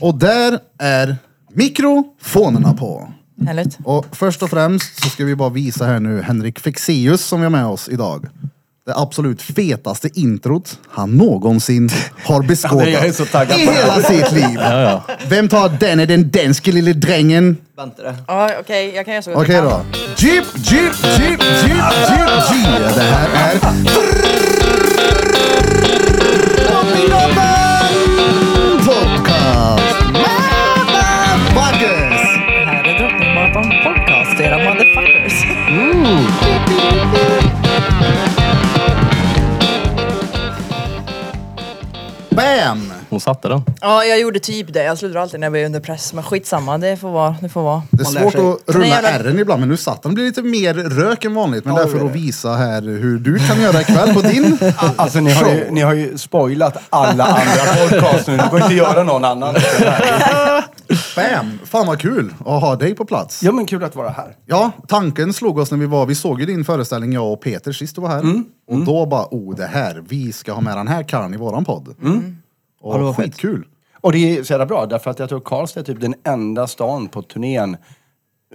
Och där är mikrofonerna på. Härligt. Och först och främst så ska vi bara visa här nu Henrik Fexeus som vi har med oss idag. Det absolut fetaste introt han någonsin har beskådat jag är så taggad i på det. hela sitt liv. Vem tar den är den danske lille drängen? Vänta det. Ja, okej, jag kan göra så gott Okej jag då. kan. Jeep, jeep, jeep, jeep, jeep, jeep. Det här är... Drottninggatan Bam! Hon satte den. Ja, jag gjorde typ det. Jag slutar alltid när jag blir under press. Men skitsamma, det får vara. Det får vara. Det är Man lär svårt sig. att rulla jävla- ärren ibland, men nu satt den. Det blir lite mer rök än vanligt. Men Ja, därför det är att det. visa här hur du kan göra ikväll på din Alltså ni har, ju, ni har ju spoilat alla andra podcasts nu. Det går inte att göra någon annan. Bam! Fan vad kul att ha dig på plats. Ja men kul att vara här. Ja, tanken slog oss när vi var, vi såg ju din föreställning jag och Peter sist du var här. Mm. Och då bara, oh det här, vi ska ha med den här karln i våran podd. Och Mm. Ja, det var fett. skitkul. Och det är så jävla bra därför att jag tror Karlstad är typ den enda stan på turnén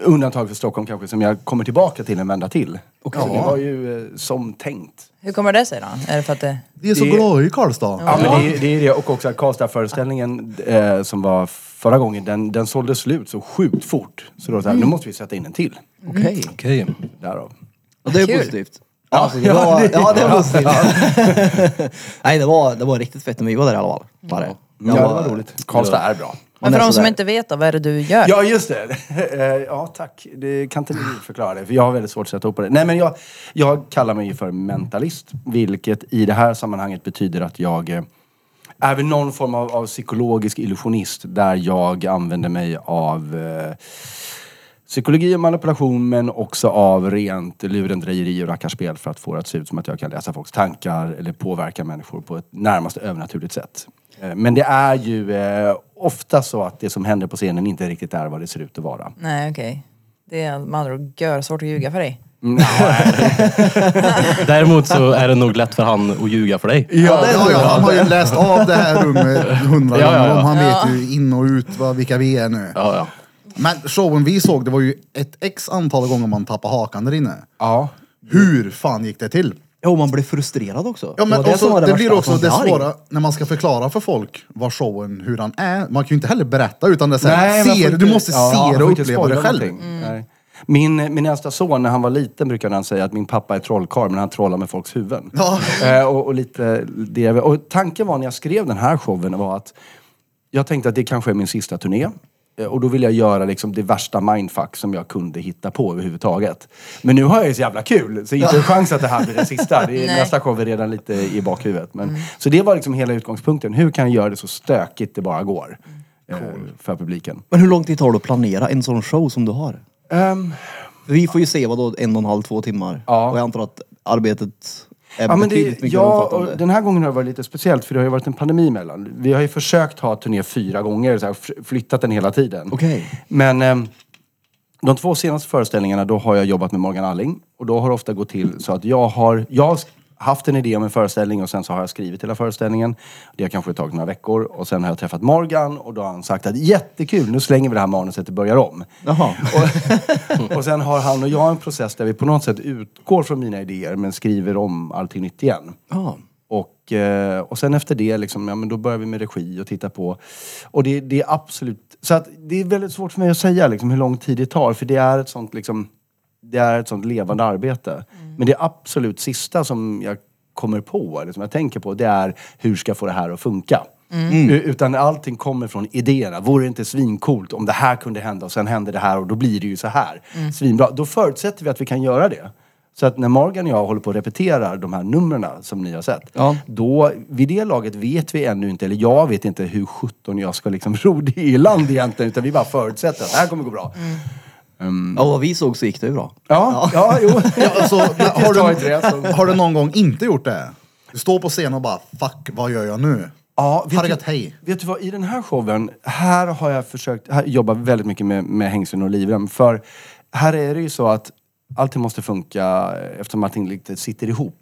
Undantag för Stockholm kanske, som jag kommer tillbaka till en vända till. Och så det var ju eh, som tänkt. Hur kommer det sig då? Är det för att det... Vi är så Det- glada i Karlstad. Ja, men det, är- det är det. Och också att Karlstad-föreställningen eh, som var förra gången, den, den sålde slut så sjukt fort. Så då så här, nu måste vi sätta in en till. Okej. Okej. Därav. Och det är Kul. positivt. Alltså, det var, ja, det är positivt. Nej, det var, det var riktigt fett när vi var där i alla fall. Var det. Ja, det var roligt. Karlstad är bra. Men för de som sådär. inte vet då, vad är det du gör? Ja, just det. Eh, ja, tack. Det kan inte ni förklara det, för jag har väldigt svårt att sätta på det. Nej, men jag, jag kallar mig ju för mentalist, vilket i det här sammanhanget betyder att jag eh, är väl någon form av, av psykologisk illusionist där jag använder mig av eh, psykologi och manipulation men också av rent lurendrejeri och rackarspel för att få det att se ut som att jag kan läsa folks tankar eller påverka människor på ett närmast övernaturligt sätt. Eh, Men det är ju eh, ofta så att det som händer på scenen inte riktigt är vad det ser ut att vara. Nej, okej. Det är med andra ord gör svårt att ljuga för dig. Däremot så är det nog lätt för han att ljuga för dig. Ja, ja, ja, han har ju läst av det här rummet hundra Ja, ja, gånger ja. om. Han vet ju in och ut vad, vilka vi är nu. Ja, ja. Men showen vi såg, det var ju ett x antal gånger man tappade hakan där inne. Ja. Hur fan gick det till? Jo, man blev frustrerad också. Ja, men var också, var det, blir också det blir svåra när man ska förklara för folk vad showen, hur han är. Man kan ju inte heller berätta utan det är så här, får ser, du måste ja, se det och inte uppleva det själv. Nej. Min, min äldsta son, när han var liten, brukade han säga att min pappa är trollkarl, men han trollar med folks huvuden. Ja. Eh, och, och, lite det. Och tanken var när jag skrev den här showen var att jag tänkte att det kanske är min sista turné. Eh, Och då vill jag göra liksom det värsta mindfuck som jag kunde hitta på överhuvudtaget. Men nu har jag ju så jävla kul, så inte en chans att det här blir den sista. Det är, nästa show är redan lite i bakhuvudet. Men, Så det var liksom hela utgångspunkten. Hur kan jag göra det så stökigt det bara går? eh, För publiken. Men hur lång tid tar det att planera en sån show som du har? För vi får ju se vadå, en och en halv, två timmar. Ja. Och jag antar att arbetet Ja, men det, ja, och den här gången har det varit lite speciellt för det har ju varit en pandemi emellan. Vi har ju försökt ha turné fyra gånger, så här, fr- flyttat den hela tiden. Okej. Men ehm, de två senaste föreställningarna, då har jag jobbat med Morgan Alling. Och då har det ofta gått till så att jag har, jag har haft en idé om en föreställning och sen så har jag skrivit hela föreställningen. Det har kanske tagit några veckor och sen har jag träffat Morgan och då har han sagt att jättekul, nu slänger vi det här manuset och börjar om. Jaha. Och, och sen har han och jag en process där vi på något sätt utgår från mina idéer men skriver om allting nytt igen. Ja. Och, eh, och sen efter det, liksom, ja, men då börjar vi med regi och titta på. Och det, det är absolut... Så att det är väldigt svårt för mig att säga liksom, hur lång tid det tar. För det är ett sånt, liksom, det är ett sånt levande arbete. Men det absolut sista som jag kommer på, eller som jag tänker på, det är hur ska jag få det här att funka? U- Utan allting kommer från idéerna. Vore det inte svincoolt om det här kunde hända och sen händer det här och då blir det ju så här. Svinbra. Då förutsätter vi att vi kan göra det. Så att när Morgan och jag håller på och repeterar de här numren som ni har sett. Ja. Då, vid det laget vet vi ännu inte, eller jag vet inte hur sjutton jag ska liksom ro det i land egentligen. Utan vi bara förutsätter att det här kommer gå bra. Ja, vad vi såg så gick det ju bra. Ja, ja, jo. Ja, alltså, har, du, som- har du någon gång inte gjort det? Du står på scen och bara, fuck, vad gör jag nu? Ja, vet hej. vet du vad, i den här showen, här har jag försökt, här jobbar väldigt mycket med, med hängslen och livrem. För här är det ju så att allting måste funka eftersom allting lite sitter ihop.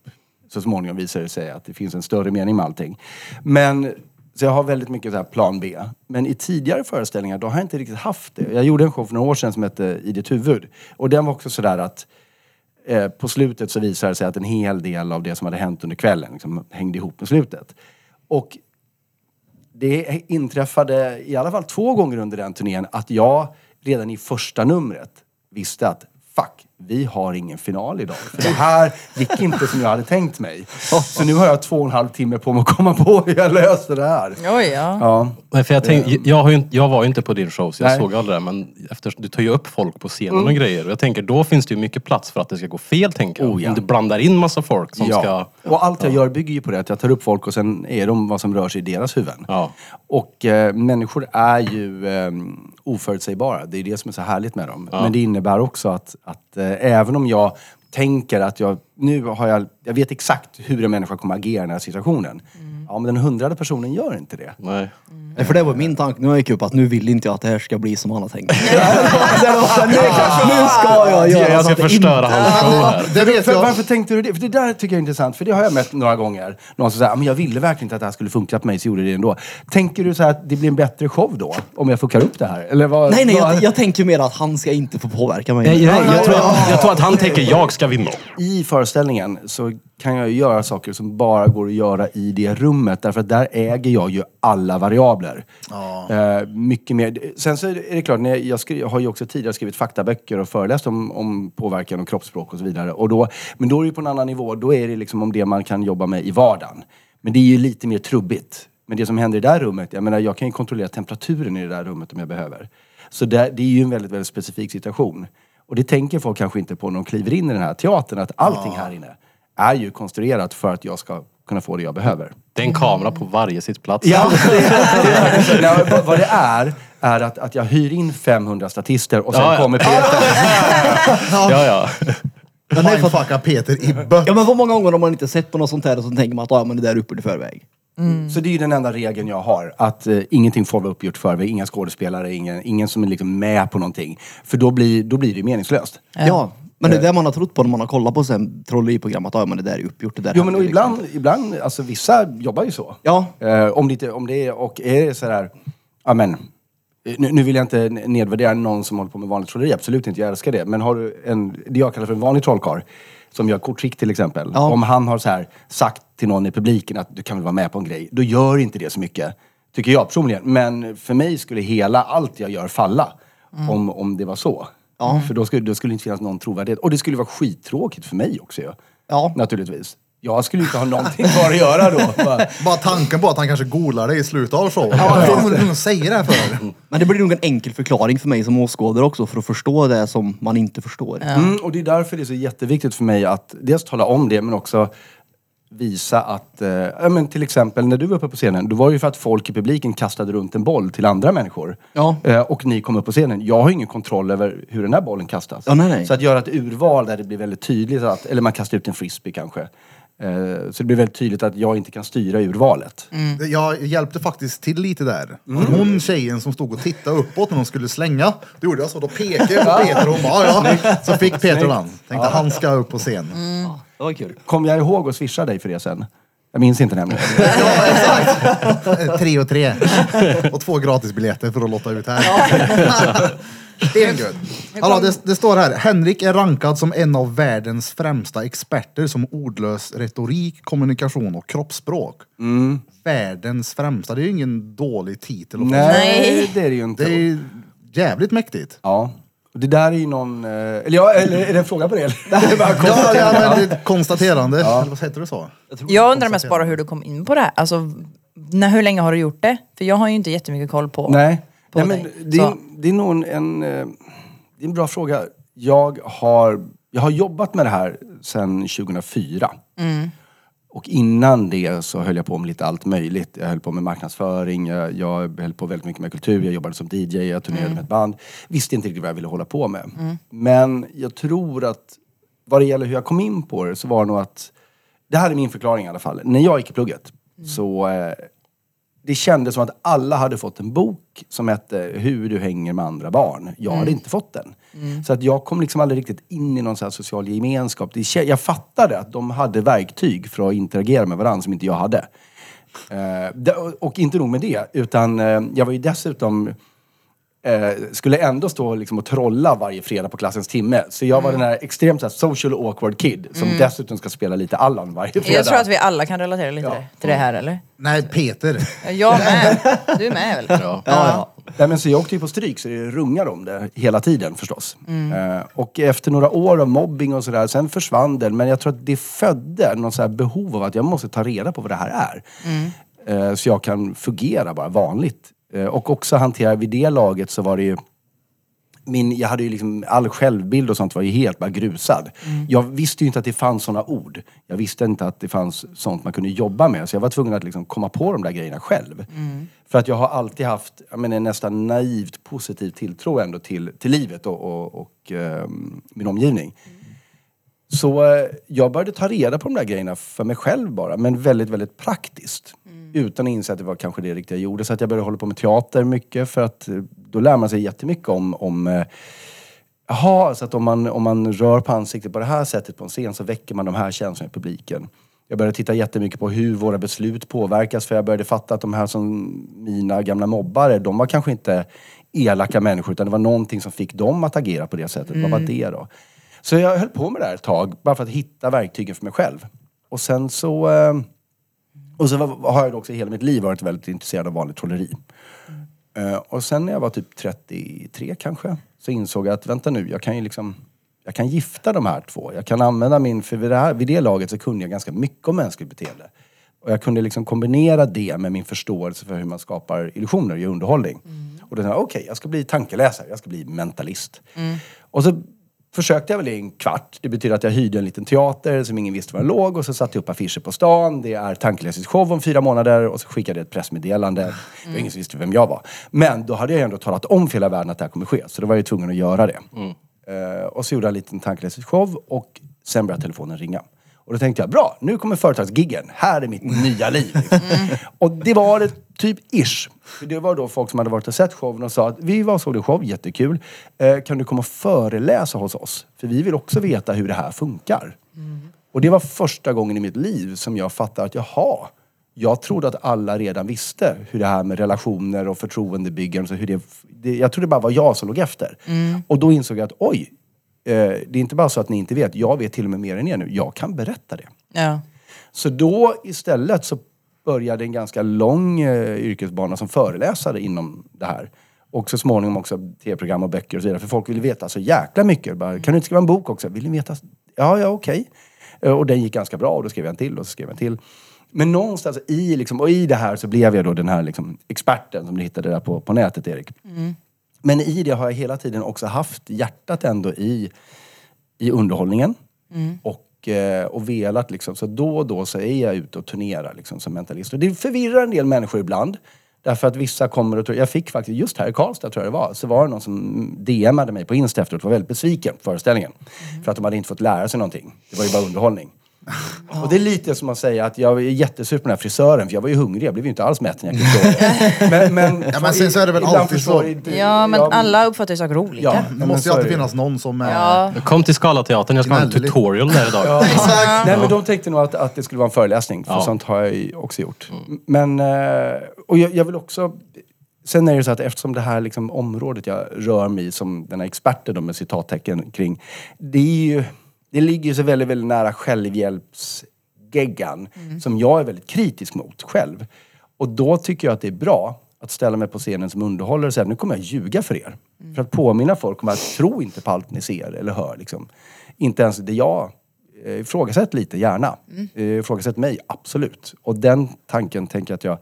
Så småningom visar det sig att det finns en större mening med allting. Men så jag har väldigt mycket så här plan B. Men i tidigare föreställningar, då har jag inte riktigt haft det. Jag gjorde en show för några år sedan som hette I ditt huvud. Och den var också sådär att eh, på slutet så visade det sig att en hel del av det som hade hänt under kvällen liksom, hängde ihop med slutet. Och det inträffade i alla fall två gånger under den turnén att jag redan i första numret visste att fuck, vi har ingen final idag. För det här gick inte som jag hade tänkt mig. Så nu har jag två och en halv timme på mig att komma på hur jag löser det här. Oj, ja. Ja. Nej, för jag, tänk, jag, har ju, jag var ju inte på din show så jag Nej. såg aldrig det. Men eftersom du tar ju upp folk på scenen och grejer. Och jag tänker då finns det ju mycket plats för att det ska gå fel tänker jag. Oh, ja. Om du blandar in massa folk som ska... Och allt jag gör bygger ju på det. Att jag tar upp folk och sen är de vad som rör sig i deras huvuden. Ja. Och eh, människor är ju eh, oförutsägbara. Det är det som är så härligt med dem. Men det innebär också att, att eh, även om jag tänker att jag, nu har jag, jag vet exakt hur en människa kommer agera i den här situationen. Ja, men den hundrade personen gör inte det. Nej. Nej, för det var min tanke när jag gick upp att nu vill inte jag att det här ska bli som han har tänkt. Det var så här, nu, nu ska jag göra Jag så ska att det inte... förstöra hans show här. Det vet För, jag. varför tänkte du det? För det där tycker jag är intressant. För det har jag mött några gånger. Någon som säger, "Ah, men jag ville verkligen inte att det här skulle funka på mig, så gjorde det ändå. Tänker du så här att det blir en bättre show då? Om jag fuckar upp det här? Eller vad, Nej, nej, vad- jag, jag tänker mer att han ska inte få påverka mig. Jag, jag, jag, tror att, jag tror att han tänker jag ska vinna. I föreställningen så kan jag ju göra saker som bara går att göra i det rummet. Därför att där äger jag ju alla variabler. Eh, mycket mer. Sen så är det klart, när jag, jag, skri, jag har ju också tidigare skrivit faktaböcker och föreläst om, om påverkan och kroppsspråk och så vidare. Och då, men då är det ju på en annan nivå. Då är det liksom om det man kan jobba med i vardagen. Men det är ju lite mer trubbigt. Men det som händer i det där rummet, jag menar jag kan ju kontrollera temperaturen i det där rummet om jag behöver. Så det, det är ju en väldigt, väldigt specifik situation. Och det tänker folk kanske inte på när de kliver in i den här teatern, att allting här inne är ju konstruerat för att jag ska kunna få det jag behöver. Det är en kamera på varje sittplats. Ja, det, det, nej, vad- vad det är, är att, att jag hyr in 500 statister och sen Ja, ja. kommer Peter. ja, ja. Mindfucka Peter i bött. Ja men hur många gånger har man inte sett på något sånt här och så tänker man att ja, men det där är uppe i förväg. Så det är ju den enda regeln jag har. Att eh, ingenting får vara uppgjort förväg. Inga skådespelare, ingen, ingen som är liksom med på någonting. För då blir, då blir det ju meningslöst. Ja. Men det är det man har trott på när man har kollat på sen trolleriprogram att ja, men det där är uppgjort. Det där Jo men och händer liksom ibland, ibland, alltså vissa jobbar ju så. Ja. Eh, om, det, inte- om det är, och är det sådär, ja men. eh, Nu, nu vill jag inte nedvärdera någon som håller på med vanligt trolleri, absolut inte, jag älskar det. Men har du en, det jag kallar för en vanlig trollkarl, som gör korttrick till exempel. Ja. Om han har så här sagt till någon i publiken att du kan väl vara med på en grej, då gör inte det så mycket. Tycker jag personligen. Men för mig skulle hela, allt jag gör falla. Om, om det var så. För då skulle, då skulle det inte finnas någon trovärdighet. Och det skulle vara skittråkigt för mig också ju. Ja. Naturligtvis. Jag skulle inte ha någonting kvar att göra då. Bara, Bara tanken på att han kanske golar dig i slutet av showen. Ja, Vad det du säger det här för? Men det blir nog en enkel förklaring för mig som åskådare också för att förstå det som man inte förstår. Mm, och det är därför det är så jätteviktigt för mig att dels tala om det men också visa att, eh, ja, men till exempel när du var uppe på scenen, då var det ju för att folk i publiken kastade runt en boll till andra människor. Ja. Eh, och ni kom upp på scenen. Jag har ingen kontroll över hur den här bollen kastas. Ja, nej, nej. Så att göra ett urval där det blir väldigt tydligt att, eller man kastar ut en frisbee kanske. Eh, så det blir väldigt tydligt att jag inte kan styra urvalet. Jag hjälpte faktiskt till lite där. Hon tjejen som stod och tittade uppåt när de skulle slänga. Då gjorde jag så, då pekade jag på Peter och hon bara ja. Så fick Peter den. Tänkte han ska upp på scen. Det var kul. Kommer jag ihåg att swisha dig för det sen? Jag minns inte nämligen. Ja, exakt. Tre och tre. Och två gratisbiljetter för att lotta ut här. Stengud. Hallå, det, det står här. Henrik är rankad som en av världens främsta experter som ordlös retorik, kommunikation och kroppsspråk. Världens främsta. Det är ju ingen dålig titel att få. Nej, det är det ju inte. Det är ju jävligt mäktigt. Ja. Det där är ju någon... eh, Eller, ja, eller är det en fråga på det? eller? Det är bara Ja, konstaterande. ja, men det är ett konstaterande. Eller vad heter det så? Jag undrar mest bara hur du kom in på det här. Alltså, när, hur länge har du gjort det? För jag har ju inte jättemycket koll på, Nej, på Nej men dig. det, är, det är nog en, eh, det är en bra fråga. Jag har, jag har jobbat med det här sedan 2004. Och innan det så höll jag på med lite allt möjligt. Jag höll på med marknadsföring, jag, jag höll på väldigt mycket med kultur, jag jobbade som DJ, jag turnerade med ett band. Visste inte riktigt vad jag ville hålla på med. Men jag tror att vad det gäller hur jag kom in på det så var det nog att, det här är min förklaring i alla fall. När jag gick i plugget så eh, det kändes som att alla hade fått en bok som hette Hur du hänger med andra barn. Jag hade inte fått den. Så att jag kom liksom aldrig riktigt in i någon så här social gemenskap. Det, jag fattade att de hade verktyg för att interagera med varandra som inte jag hade. Eh, och inte nog med det, utan eh, jag var ju dessutom eh, skulle ändå stå liksom och trolla varje fredag på klassens timme. Så jag var den här extremt så här, social awkward kid som dessutom ska spela lite Allan varje fredag. Jag tror att vi alla kan relatera lite Ja. till det här eller? Nej, Peter. Jag med. Du är med väl? Ja. Ja, Nej, men så jag åkte ju på stryk så det rungar om det hela tiden förstås. Eh, och efter några år av mobbing och sådär, sen försvann den. Men jag tror att det födde någon så här behov av att jag måste ta reda på vad det här är. Eh, så jag kan fungera bara vanligt. Eh, och också hantera, vid det laget så var det ju min, jag hade ju liksom, all självbild och sånt var ju helt bara grusad. Jag visste ju inte att det fanns såna ord. Jag visste inte att det fanns sånt man kunde jobba med. Så jag var tvungen att liksom komma på de där grejerna själv. För att jag har alltid haft jag menar, en nästan naivt positiv tilltro ändå till, till livet och, och, och ehm, min omgivning. Så eh, jag började ta reda på de där grejerna för mig själv bara, men väldigt, väldigt praktiskt. Utan att inse att det var kanske det riktiga jag gjorde. Så att jag började hålla på med teater mycket för att eh, då lär man sig jättemycket om, om eh, Jaha, så att om man, om man rör på ansiktet på det här sättet på en scen så väcker man de här känslorna i publiken. Jag började titta jättemycket på hur våra beslut påverkas för jag började fatta att de här som mina gamla mobbare, de var kanske inte elaka människor utan det var någonting som fick dem att agera på det sättet. Vad var det då? Så jag höll på med det här ett tag, bara för att hitta verktygen för mig själv. Och sen så... Eh, och så var, har jag också hela mitt liv varit väldigt intresserad av vanligt trolleri. Eh, och sen när jag var typ 33 kanske, så insåg jag att vänta nu, jag kan ju liksom... Jag kan gifta de här två. Jag kan använda min... För vid det, här, vid det laget så kunde jag ganska mycket om mänskligt beteende. Och jag kunde liksom kombinera det med min förståelse för hur man skapar illusioner i underhållning. Och då tänkte jag, okej, jag ska bli tankeläsare, jag ska bli mentalist. Och så försökte jag väl i en kvart. Det betyder att jag hyrde en liten teater som ingen visste var den låg och så satte jag upp affischer på stan. Det är tankeläsningsshow om fyra månader och så skickade jag ett pressmeddelande. Det var ingen som visste vem jag var. Men då hade jag ändå talat om för hela världen att det här kommer ske. Så då var jag tvungen att göra det. Eh, och så gjorde jag en liten tankeläsningsshow och sen började telefonen ringa. Och då tänkte jag, bra, nu kommer företagsgiggen. Här är mitt nya liv. liksom. Och det var det typ ish. För det var då folk som hade varit och sett showen och sa att vi var och såg din show, jättekul. Eh, kan du komma och föreläsa hos oss? För vi vill också veta hur det här funkar. Och det var första gången i mitt liv som jag fattade att jaha, jag trodde att alla redan visste hur det här med relationer och förtroendebyggande, så hur det, det, jag trodde bara var jag som låg efter. Och då insåg jag att oj, det är inte bara så att ni inte vet, jag vet till och med mer än er nu. Jag kan berätta det. Ja. Så då istället så började en ganska lång eh, yrkesbana som föreläsare inom det här. Och så småningom också tv-program och böcker och så vidare. För folk ville veta så jäkla mycket. Bara, kan du inte skriva en bok också? Vill ni veta? Ja, ja, okej. Eh, Och den gick ganska bra och då skrev jag en till och så skrev jag en till. Men någonstans i, liksom, och i det här så blev jag då den här liksom, experten som du hittade där på, på nätet, Erik. Men i det har jag hela tiden också haft hjärtat ändå i, i underhållningen. Och, eh, och velat liksom. Så då och då så är jag ute och turnerar liksom, som mentalist. Och det förvirrar en del människor ibland. Därför att vissa kommer och tror, Jag fick faktiskt, just här i Karlstad tror jag det var, så var det någon som DMade mig på Insta efteråt och var väldigt besviken på föreställningen. För att de hade inte fått lära sig någonting. Det var ju bara underhållning. Och det är lite som att säga att jag är jättesur på den här frisören för jag var ju hungrig. Jag blev ju inte alls mätt när jag klippte men, men, Ja, men sen så är det väl alltid så. ja, men jag- alla uppfattar ju saker olika. Ja, Det men måste ju alltid det. finnas någon som är... Ja. Kom till Scalateatern, jag ska ha en tutorial där idag. Ja, exakt. Nej men de tänkte nog att, att det skulle vara en föreläsning. För Ja. sånt har jag ju också gjort. Men, eh, och jag, jag vill också... Sen är det så att eftersom det här liksom området jag rör mig i som den här experten med citattecken kring. Det är ju... Det ligger ju så väldigt, väldigt nära självhjälpsgeggan. Som jag är väldigt kritisk mot själv. Och då tycker jag att det är bra att ställa mig på scenen som underhållare och säga nu kommer jag ljuga för er. För att påminna folk om att tro inte på allt ni ser eller hör. Liksom. Inte ens det jag eh, ifrågasätt lite, gärna. Eh, Ifrågasätt mig, absolut. Och den tanken tänker jag att jag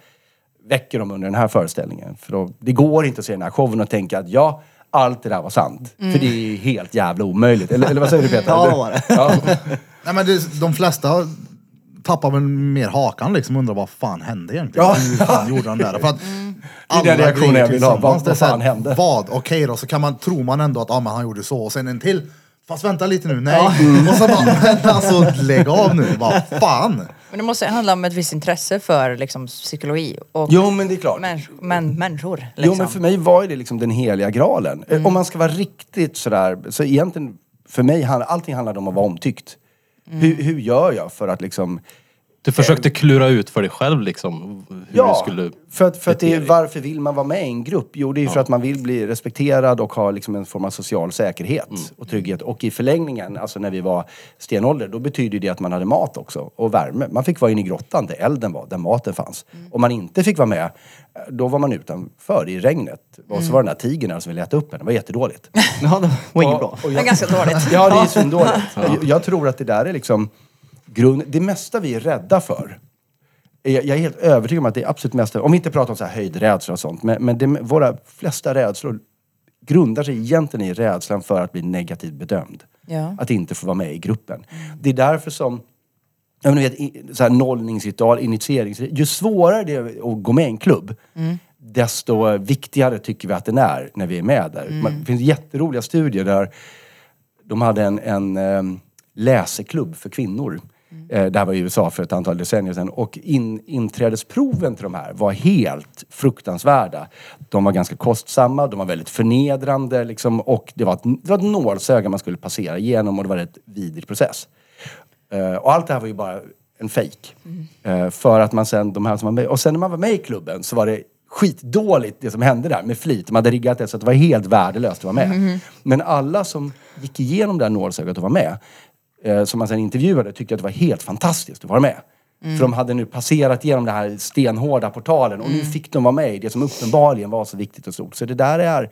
väcker dem under den här föreställningen. För då, det går inte att se den här showen och tänka att ja, allt det där var sant. För det är helt jävla omöjligt. Eller, eller vad säger du Peter? Ja, det var det. Ja. Nej men det, de flesta tappar väl mer hakan liksom undrar vad fan hände egentligen? Ja. Hur fan gjorde han där? För att är den reaktionen jag vill ha. Vad- det fan hände? Vad? Okej då, så kan man, tror man ändå att ah, men han gjorde så och sen en till. Fast vänta lite nu, nej. Och så bara, men alltså lägg av nu, vad fan. Men det måste handla om ett visst intresse för liksom, psykologi och Jo men det är klart. mäns- men, människor. Liksom. Jo men för mig var ju det liksom den heliga graalen. Eh, Om man ska vara riktigt sådär, så egentligen för mig handlar allting handlade om att vara omtyckt. Hur, hur gör jag för att liksom Du försökte klura ut för dig själv liksom hur du Ja, skulle... för att, för att det är, varför vill man vara med i en grupp? Jo, det är ju för att man vill bli respekterad och ha liksom en form av social säkerhet Mm. och trygghet. Och i förlängningen, alltså när vi var stenålder, då betyder det att man hade mat också och värme. Man fick vara inne i grottan där elden var, där maten fanns. Om man inte fick vara med, då var man utanför i regnet. Och så var den där tigern som ville äta upp en. Det var jättedåligt. Ja, det var inget bra. Och- Det är jag- ganska dåligt. Ja, det är svindåligt. Jag, jag tror att det där är liksom grund, det mesta vi är rädda för. Jag är helt övertygad om att det är absolut mesta, om vi inte pratar om så här höjdrädsla och sånt, men, men det, våra flesta rädslor grundar sig egentligen i rädslan för att bli negativt bedömd. Ja. Att inte få vara med i gruppen. Det är därför som jag vet, så här nollningsritual, initieringsritual. Ju svårare det är att gå med i en klubb, desto viktigare tycker vi att den är när vi är med där. Man, det finns jätteroliga studier där de hade en, en em, läseklubb för kvinnor. Eh, det här var i USA för ett antal decennier sedan. Och in, inträdesproven till de här var helt fruktansvärda. De var ganska kostsamma, de var väldigt förnedrande liksom, och det var, ett, det var ett nålsöga man skulle passera igenom och det var en vidrig process. Eh, och allt det här var ju bara en fejk. För att man sen, de här som var med, och sen när man var med i klubben så var det skitdåligt det som hände där med flit. De hade riggat det så att det var helt värdelöst att vara med. Men alla som gick igenom det här nålsögat och var med, som man sen intervjuade, tyckte att det var helt fantastiskt att vara med. För de hade nu passerat igenom den här stenhårda portalen och nu fick de vara med i det som uppenbarligen var så viktigt och stort. Så det där är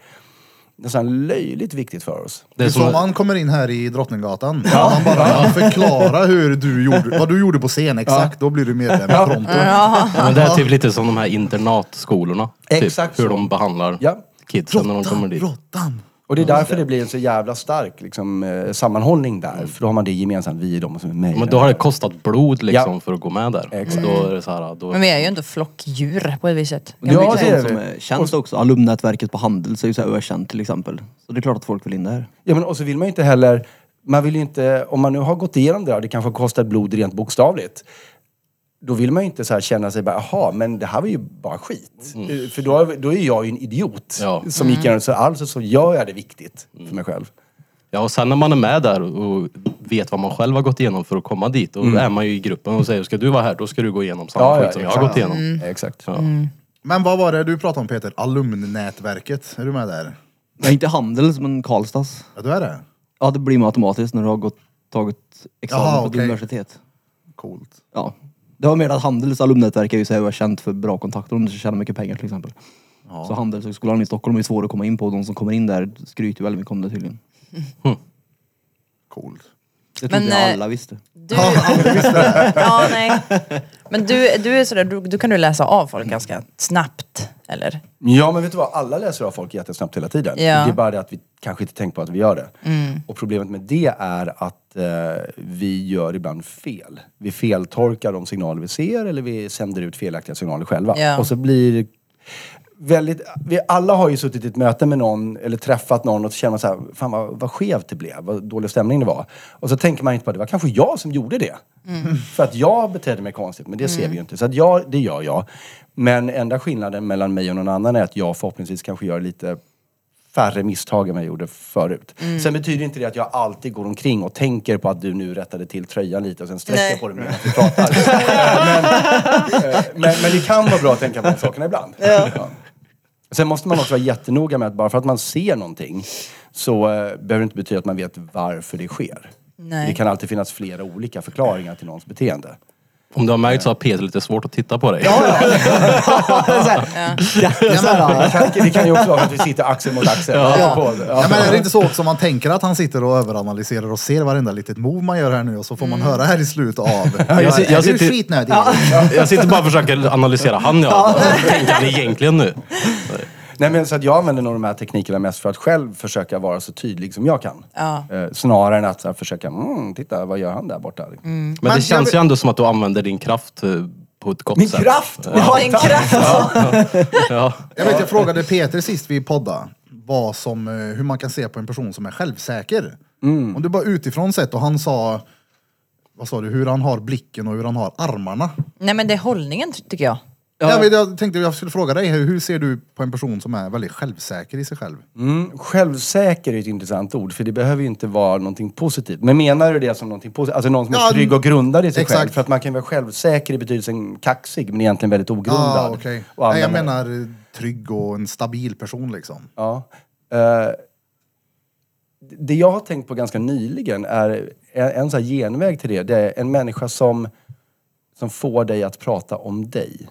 nästan löjligt viktigt för oss. Det är som man kommer in här i Drottninggatan. Man bara förklara hur du gjorde, vad du gjorde på scen exakt. Då blir du medlem pronto. men det är typ lite som de här internatskolorna. Exakt typ, hur så. de behandlar Ja. kidsen när de kommer dit. råttan. Och det är därför det blir en så jävla stark liksom, eh, sammanhållning där. För då har man det gemensamt, vi är de som är med i Men då har här. det kostat blod liksom Ja. för att gå med där. Exakt. Då är det så här, då... Men vi är ju inte flockdjur på ett visst sätt. Det är Ja, det är som det. är känt också. Alumnätverket på Handels är ju så här ökänt till exempel. Så det är klart att folk vill in där. Ja, men och så vill man ju inte heller... Man vill ju inte... Om man nu har gått igenom det där, det kanske har kostat blod rent bokstavligt. Då vill man ju inte så här känna sig bara, jaha, men det här var ju bara skit. Eh, För då, då är jag ju en idiot Ja. som gick igenom. Så alltså så gör jag det viktigt för mig själv. Ja, och sen när man är med där och vet vad man själv har gått igenom för att komma dit. Då är man ju i gruppen och säger, ska du vara här, då ska du gå igenom samma skit som jag har exakt. gått igenom. Mm. Exakt. Ja. Men vad var det du pratade om Peter? Alumnnätverket. Är du med där? Nej, inte Handels, men Karlstads. Ja, du är det? Ja, det blir man automatiskt när du har gått, tagit examen Jaha, på ett okej. universitet. Coolt. Ja. Det var mer att Handels alumnnätverk är ju så här känt för bra kontakter om du tjänar mycket pengar till exempel. Så Handelshögskolan i Stockholm är ju svår att komma in på. De som kommer in där skryter ju väldigt mycket om det tydligen. Coolt. Det trodde Men, jag eh, alla visste. Du... ja, nej. Men du, du är sådär, du, du kan du läsa av folk ganska snabbt, eller? Ja, men vet du vad? Alla läser av folk jättesnabbt hela tiden. Ja. Det är bara det att vi kanske inte tänker på att vi gör det. Och problemet med det är att eh, vi gör ibland fel. Vi feltolkar de signaler vi ser eller vi sänder ut felaktiga signaler själva. Ja. Och så blir väldigt, vi alla har ju suttit i ett möte med någon eller träffat någon och så känner man så här, fan vad, vad skevt det blev, vad dålig stämning det var. Och så tänker man inte på det var kanske jag som gjorde det. För att jag betedde mig konstigt, men det ser vi ju inte. Så att jag, det gör jag. Men enda skillnaden mellan mig och någon annan är att jag förhoppningsvis kanske gör lite färre misstag än jag gjorde förut. Sen betyder inte det att jag alltid går omkring och tänker på att du nu rättade till tröjan lite och sen sträcker Nej. på den medan vi pratar. men, eh, men, men det kan vara bra att tänka på de sakerna ibland. Ja. Sen måste man också vara jättenoga med att bara för att man ser någonting så eh, behöver det inte betyda att man vet varför det sker. Nej. Det kan alltid finnas flera olika förklaringar till någons beteende. Om du har märkt så har Peter lite svårt att titta på dig. Det kan, det kan ju också vara att vi sitter axel mot axel. Ja. Ja. Ja, men är det inte så också man tänker att han sitter och överanalyserar och ser varenda litet move man gör här nu och så får man höra här i slutet av... Jag, jag, är du sitter, skitnödig? jag sitter bara och försöker analysera han ja. Vad tänker han egentligen nu? Nej, men så att jag använder nog de här teknikerna mest för att själv försöka vara så tydlig som jag kan. Ja. Eh, snarare än att så här, försöka, mm, titta vad gör han där borta? Men, Men det känns jag ju ändå som att du använder din kraft eh, på ett gott Min sätt. kraft! Ja, din kraft! Ja. Jag vet, jag frågade Peter sist vi poddade vad som, eh, hur man kan se på en person som är självsäker. Om du bara utifrån sett och han sa, vad sa du, hur han har blicken och hur han har armarna. Nej men det är hållningen ty- tycker jag. Ja, men jag tänkte jag skulle fråga dig, hur ser du på en person som är väldigt självsäker i sig själv? Mm, självsäker är ett intressant ord, för det behöver ju inte vara någonting positivt. Men menar du det som någonting positivt? Alltså någon som är Ja, trygg och grundad i sig exakt. själv? För att man kan vara självsäker i betydelsen kaxig, men egentligen väldigt ogrundad. Ah, okej. Och Nej, jag menar trygg och en stabil person liksom. Ja. Eh, det jag har tänkt på ganska nyligen är en, en sån här genväg till det. Det är en människa som, som får dig att prata om dig.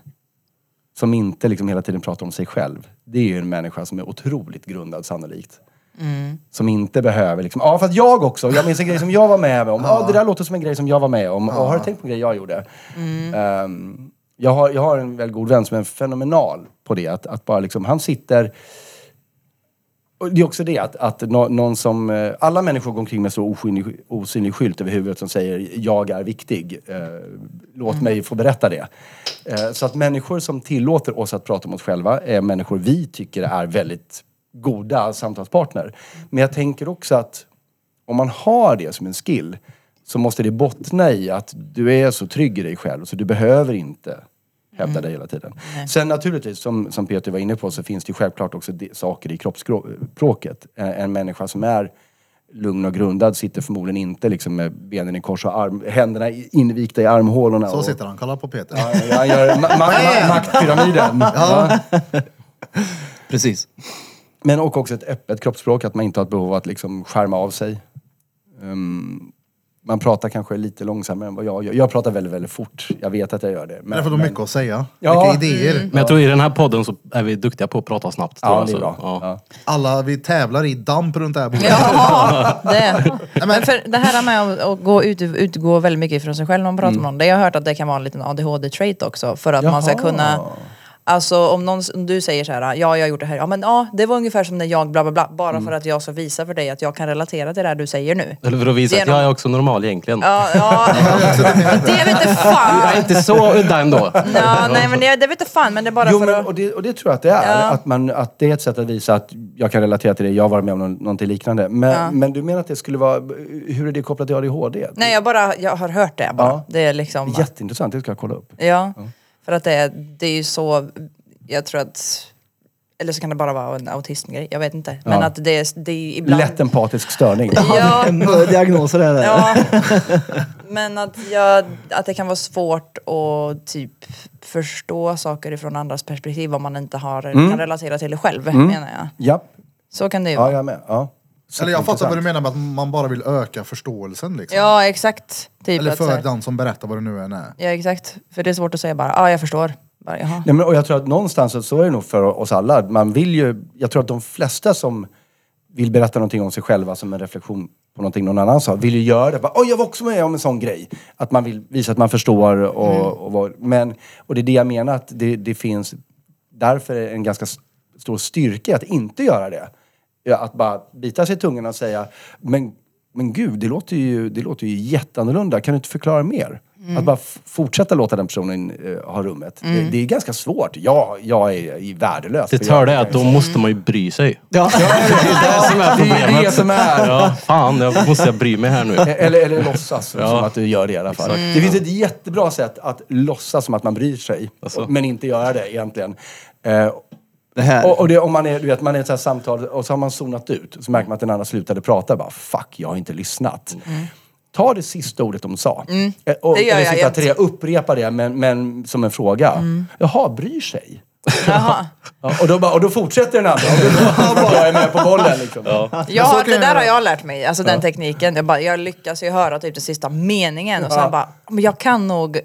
Som inte liksom hela tiden pratar om sig själv. Det är ju en människa som är otroligt grundad sannolikt. Som inte behöver liksom, ja fast jag också, jag minns en grej som jag var med om. Ja, det där låter som en grej som jag var med om. Och har du tänkt på en grej jag gjorde? Ehm, jag, har, jag har en väldigt god vän som är fenomenal på det. Att, att bara liksom, han sitter och det är också det att, att nå- någon som... Eh, alla människor går omkring med så osynlig, osynlig skylt över huvudet som säger jag är viktig. Eh, låt mig få berätta det. Eh, så att människor som tillåter oss att prata om oss själva är människor vi tycker är väldigt goda samtalspartner. Men jag tänker också att om man har det som en skill så måste det bottna i att du är så trygg i dig själv så du behöver inte hävda dig hela tiden. Sen naturligtvis, som, som Peter var inne på, så finns det ju självklart också de, saker i kroppsspråket. En, en människa som är lugn och grundad sitter förmodligen inte liksom med benen i kors och arm, händerna invikta i armhålorna. Så och, sitter han, kolla på Peter. Ja, Han gör ma- ma- ma- maktpyramiden. Ja. Precis. Men och också ett öppet kroppsspråk, att man inte har ett behov av att liksom skärma av sig. Ehm, man pratar kanske lite långsammare än vad jag gör. Jag pratar väldigt, väldigt fort. Jag vet att jag gör det. Men därför har de mycket att säga. Ja. Mycket idéer. Men jag tror i den här podden så är vi duktiga på att prata snabbt. tror Ja, jag, det är så, bra. ja. Ja. Alla, vi tävlar i damp runt det här bordet. Ja, det. Men för det här med att, att gå ut, utgå väldigt mycket ifrån sig själv när man pratar med någon. Det jag har hört att det kan vara en liten ADHD-trait också. För att man ska Jaha. kunna Alltså om, någon, om du säger så här, ja jag har gjort det här, ja men ja det var ungefär som när jag bla bla bla. Bara för att jag ska visa för dig att jag kan relatera till det här du säger nu. Eller för att visa att Genom- jag är också normal egentligen. Ja, ja. det vet inte Jag är fan. inte så udda ändå. Ja, nej men det, det vet inte fan men det är bara Jo, för men, att... och, det, och det tror jag att det är. Ja. Att, man, att det är ett sätt att visa att jag kan relatera till det, jag har varit med om nå- någonting liknande. Men, Ja. men du menar att det skulle vara, hur är det kopplat till ADHD? Nej jag bara, jag har hört det bara. Ja. Det är liksom... Jätteintressant, det ska jag kolla upp. Ja, för att det är, det är ju så, jag tror att, eller så kan det bara vara en autismgrej, jag vet inte. Men Ja. att det är, det är ibland... Lätt empatisk störning. Ja, Diagnoser är det. ja. Men att, jag, att det kan vara svårt att typ förstå saker ifrån andras perspektiv om man inte har, kan relatera till det själv, menar jag. Ja, Så kan det ju ja vara. jag med. Ja. Eller jag fattar vad du menar med att man bara vill öka förståelsen liksom. Ja, exakt. Typ Eller för den som berättar vad det nu än är. Ja, exakt. För det är svårt att säga bara, ja jag förstår. Bara, jaha. Nej, men, och jag tror att någonstans så- är det nog för oss alla. Man vill ju, jag tror att de flesta som vill berätta någonting om sig själva som en reflektion på någonting någon annan sa, vill ju göra det. Bara, Oj, jag var också med om en sån grej. Att man vill visa att man förstår och, och, vad- men, och det är det jag menar att det, det finns, därför är en ganska stor styrka att inte göra det. Ja, Att bara bita sig i tungan och säga, men, men gud, det låter ju, det låter ju jätteannorlunda. Kan du inte förklara mer? Att bara fortsätta låta den personen eh, ha rummet. Det, det är ganska svårt. Jag, jag är, är värdelös. Det tar det att då måste man ju bry sig. Ja. Det är det som är Det är problemet. det som är. Ja, fan, jag måste jag bry mig här nu. Eller, eller låtsas Ja. som att du gör det i alla fall. Det finns ett jättebra sätt att låtsas som att man bryr sig. Alltså. Men inte göra det egentligen. Eh, Det här. och och det, om man är, du vet, man är i ett sånt här samtal och så har man zonat ut. Så märker man att den andra slutade prata. Bara, fuck, jag har inte lyssnat. Ta det sista ordet de sa. Eh, Och, Det gör eller jag sitta jämt. tre, upprepa det men, men som en fråga. Jaha, bryr sig? Jaha. Ja, och, då, bara, och då fortsätter den andra. Och då, jag är med på bollen liksom. Jag, har- kan det jag där har jag lärt mig, alltså den tekniken. Jag, bara, jag lyckas ju höra typ den sista meningen och sen Ja. bara, men jag kan nog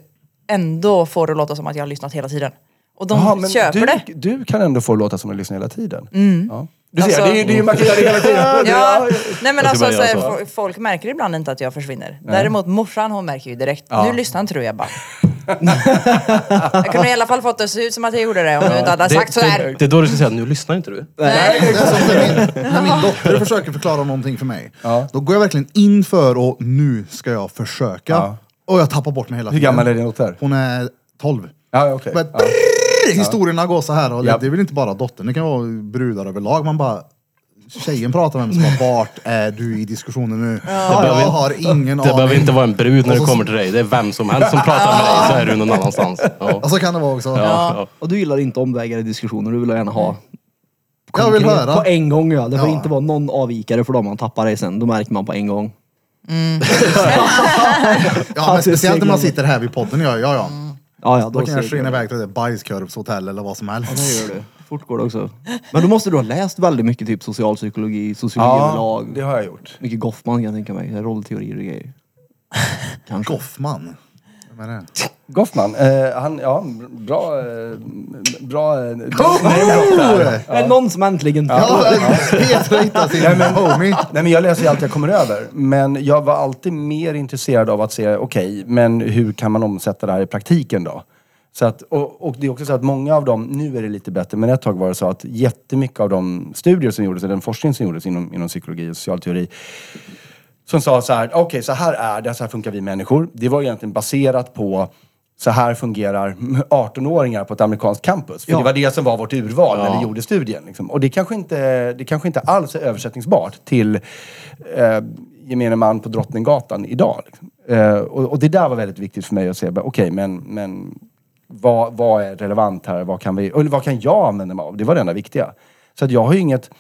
ändå få det att låta som att jag har lyssnat hela tiden. Och de men köper du, det. du kan ändå få låta som du lyssnar hela tiden. Ja. Du ser, Alltså- det är ju det är det hela tiden. Ja, nej men alltså bara så, så. fo- folk märker ibland inte att jag försvinner. Däremot morsan hon märker ju direkt. Ja. Nu lyssnar inte du jag bara. jag kunde i alla fall fått det att se ut som att jag gjorde det om du inte hade sagt det, sådär. det, det är då du ska säga, nu lyssnar inte du. Nej. När min, när min dotter försöker förklara någonting för mig. Ja. Då går jag verkligen in för och nu ska jag försöka. Ja. Och jag tappar bort mig hela Hur tiden. gammal är din dotter? Hon är 12. Ja, okej. Men, Ja. historierna går så här och det, Ja. det är väl inte bara dottern, det kan vara brudar överlag. Man bara, tjejen pratar med mig som bara, vart är du i diskussionen nu? jag behöver- har ingen Det aning. behöver inte vara en brud när Och det så- kommer till dig. Det är vem som helst som pratar med dig så är du någon annanstans. Ja. Och så kan det vara också. Ja, ja. Och du gillar inte omvägar i diskussioner, du vill gärna ha Jag vill konkret höra. På en gång ja. Det får Ja. inte vara någon avvikare för då man tappar det sen. Då märker man på en gång. Ja, men speciellt när man sitter här vid podden. Ja, ja, ja. Ja, ja, Då kan jag ser skina iväg till ett bajskorvshotell eller vad som helst. Det gör du. Fort går det också. Men då måste du ha läst väldigt mycket typ socialpsykologi, sociologi Ja, överlag. det har jag gjort. Mycket Goffman kan jag tänka mig. Rollteorier och grejer. Kanske. Goffman. Vem är det? Goffman, eh, han, ja, bra, eh, bra... Eh, Är det någon som äntligen... Ja, Petra hittar sin homie. Nej men jag läser ju allt jag kommer över. Men jag var alltid mer intresserad av att se, okej, men hur kan man omsätta det här i praktiken då? Så att, och, och det är också så att många av dem, nu är det lite bättre, men ett tag var det så att jättemycket av de studier som gjordes, eller den forskning som gjordes inom, inom psykologi och socialteori, som sa så här, okej så här är det, så här funkar vi människor. Det var egentligen baserat på så här fungerar 18-åringar på ett amerikanskt campus. För Ja. det var det som var vårt urval när vi gjorde studien. Liksom. Och det kanske, inte, det kanske inte alls är översättningsbart till eh, gemene man på Drottninggatan idag. Liksom. Eh, och, och det där var väldigt viktigt för mig att se, okej men, men vad, vad är relevant här? Vad kan, vi, eller vad kan jag använda mig av? Det var det enda viktiga. Så att jag har ju inget...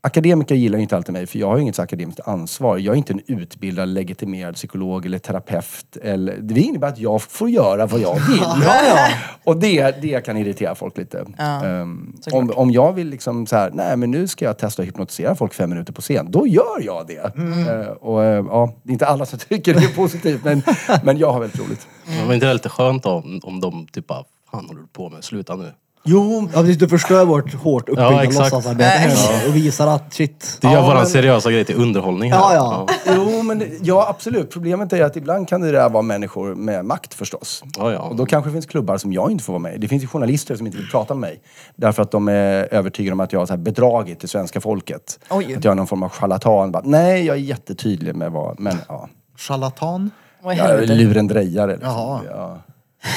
Akademiker gillar ju inte alltid mig för jag har inget akademiskt ansvar. Jag är inte en utbildad legitimerad psykolog eller terapeut. Eller, det innebär att jag får göra vad jag vill. Och det, det kan irritera folk lite. Ehm, om, om jag vill liksom så här, nej men nu ska jag testa att hypnotisera folk fem minuter på scen. Då gör jag det. Eh, och eh, ja, det är inte alla som tycker det är positivt men, men jag har väldigt roligt. Men var inte det lite skönt om, om de typ bara, fan håller du på med? Sluta nu. Jo, Ja, precis, du förstör vårt hårt uppbyggda Ja, exakt. låtsasarbete här och visar att shit. Du gör Ja, våran men- seriösa grej till underhållning här. Ja, ja. Jo, men det- ja absolut. Problemet är att ibland kan det där vara människor med makt förstås. Ja, ja. Och då kanske det finns klubbar som jag inte får vara med i. Det finns ju journalister som inte vill prata med mig. Därför att de är övertygade om att jag har så här bedragit det svenska folket. Oj. Att jag är någon form av charlatan. Bara, Nej, jag är jättetydlig med vad... Men ja. Charlatan. Vad i Jag är helvete? lurendrejare. Liksom. Jaha. Ja.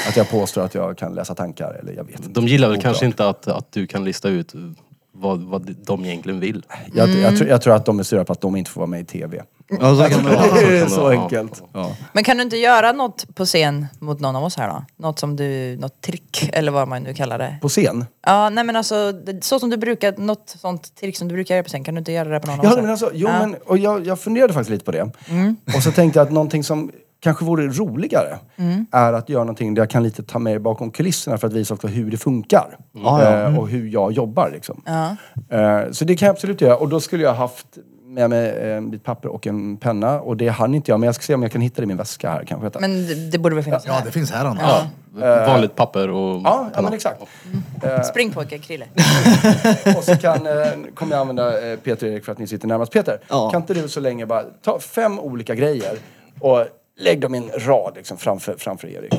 Att jag påstår att jag kan läsa tankar. Eller jag vet inte. De gillar väl Oklart. kanske inte att, att du kan lista ut vad, vad de egentligen vill. Jag, Mm. jag, tror, jag tror att de är sura på att de inte får vara med i TV. Ja, så kan det vara. Det är så enkelt. Ja. Men kan du inte göra något på scen mot någon av oss här då? Något som du, något trick eller vad man nu kallar det. På scen? Ja, nej men alltså det- så som du brukar, något sånt trick som du brukar göra på scen, kan du inte göra det på någon av Ja, oss? här? men alltså, jo, Ja. men, och jag, jag funderade faktiskt lite på det. Och så tänkte jag att någonting som kanske vore roligare är att göra någonting där jag kan lite ta mig bakom kulisserna för att visa också hur det funkar. Eh, och hur jag jobbar liksom. Ja. Eh, så det kan jag absolut göra. Och då skulle jag haft med mig eh, bit papper och en penna. Och det hann inte jag, men jag ska se om jag kan hitta det i min väska här kanske. Men det, det borde väl finnas Ja, här? det finns här annars. Ja. Vanligt papper och ja, ja, men exakt. Spring pojkar, Krille. Och så kan, eh, kommer jag använda eh, Peter och Erik för att ni sitter närmast. Peter, Ja. kan inte du så länge bara ta fem olika grejer och lägg dem i en rad liksom, framför, framför Erik.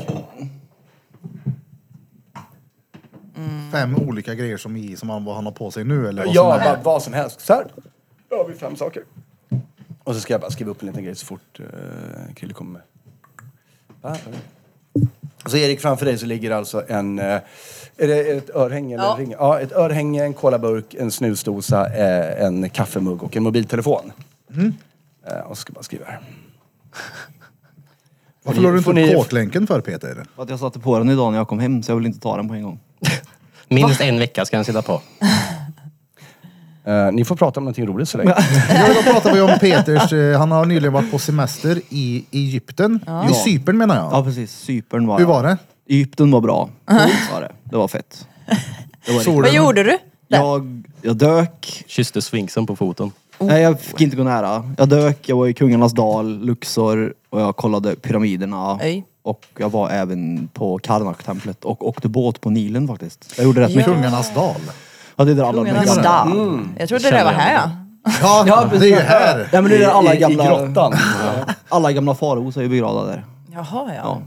Fem olika grejer som, i, som han, vad han har på sig nu eller vad Ja, som är. bara, vad som helst. Så här. Då har vi fem saker. Och så ska jag bara skriva upp en liten grej så fort uh, Krille kommer med. Och så Erik, framför dig så ligger alltså en... eh, är det ett örhänge eller Ja. en ring? Ja, ett örhänge, en kolaburk, en snusdosa, eh, en kaffemugg och en mobiltelefon. Eh, och så ska jag bara skriva här. Varför la du inte Får upp kortlänken för Peter? För att jag satte på den idag när jag kom hem så jag vill inte ta den på en gång. Minst en vecka ska den sitta på. Eh, ni får prata om någonting roligt så länge. Ja, då pratar vi om Peters, eh, han har nyligen varit på semester i Egypten. I Cypern menar jag. Ja precis, Cypern var Hur var det? Egypten var bra. Coolt var det. Det var fett. Det var Solen- Vad gjorde du? Där. Jag, jag dök. Kysste sfinksen på foten. Nej jag fick inte gå nära. Jag dök, jag var i Kungarnas dal, Luxor och jag kollade pyramiderna. Oj. Och jag var även på Karnak-templet och åkte båt på Nilen faktiskt. Jag gjorde rätt Ja. mycket. Kungarnas dal. Ja, det är där alla de Kungarnas gamla... dal. Jag trodde det var här ja. Ja, det är ju här. Nej men det är där alla I, i, gamla... I grottan. Alla gamla faraos är ju begravda där. Jaha ja. ja.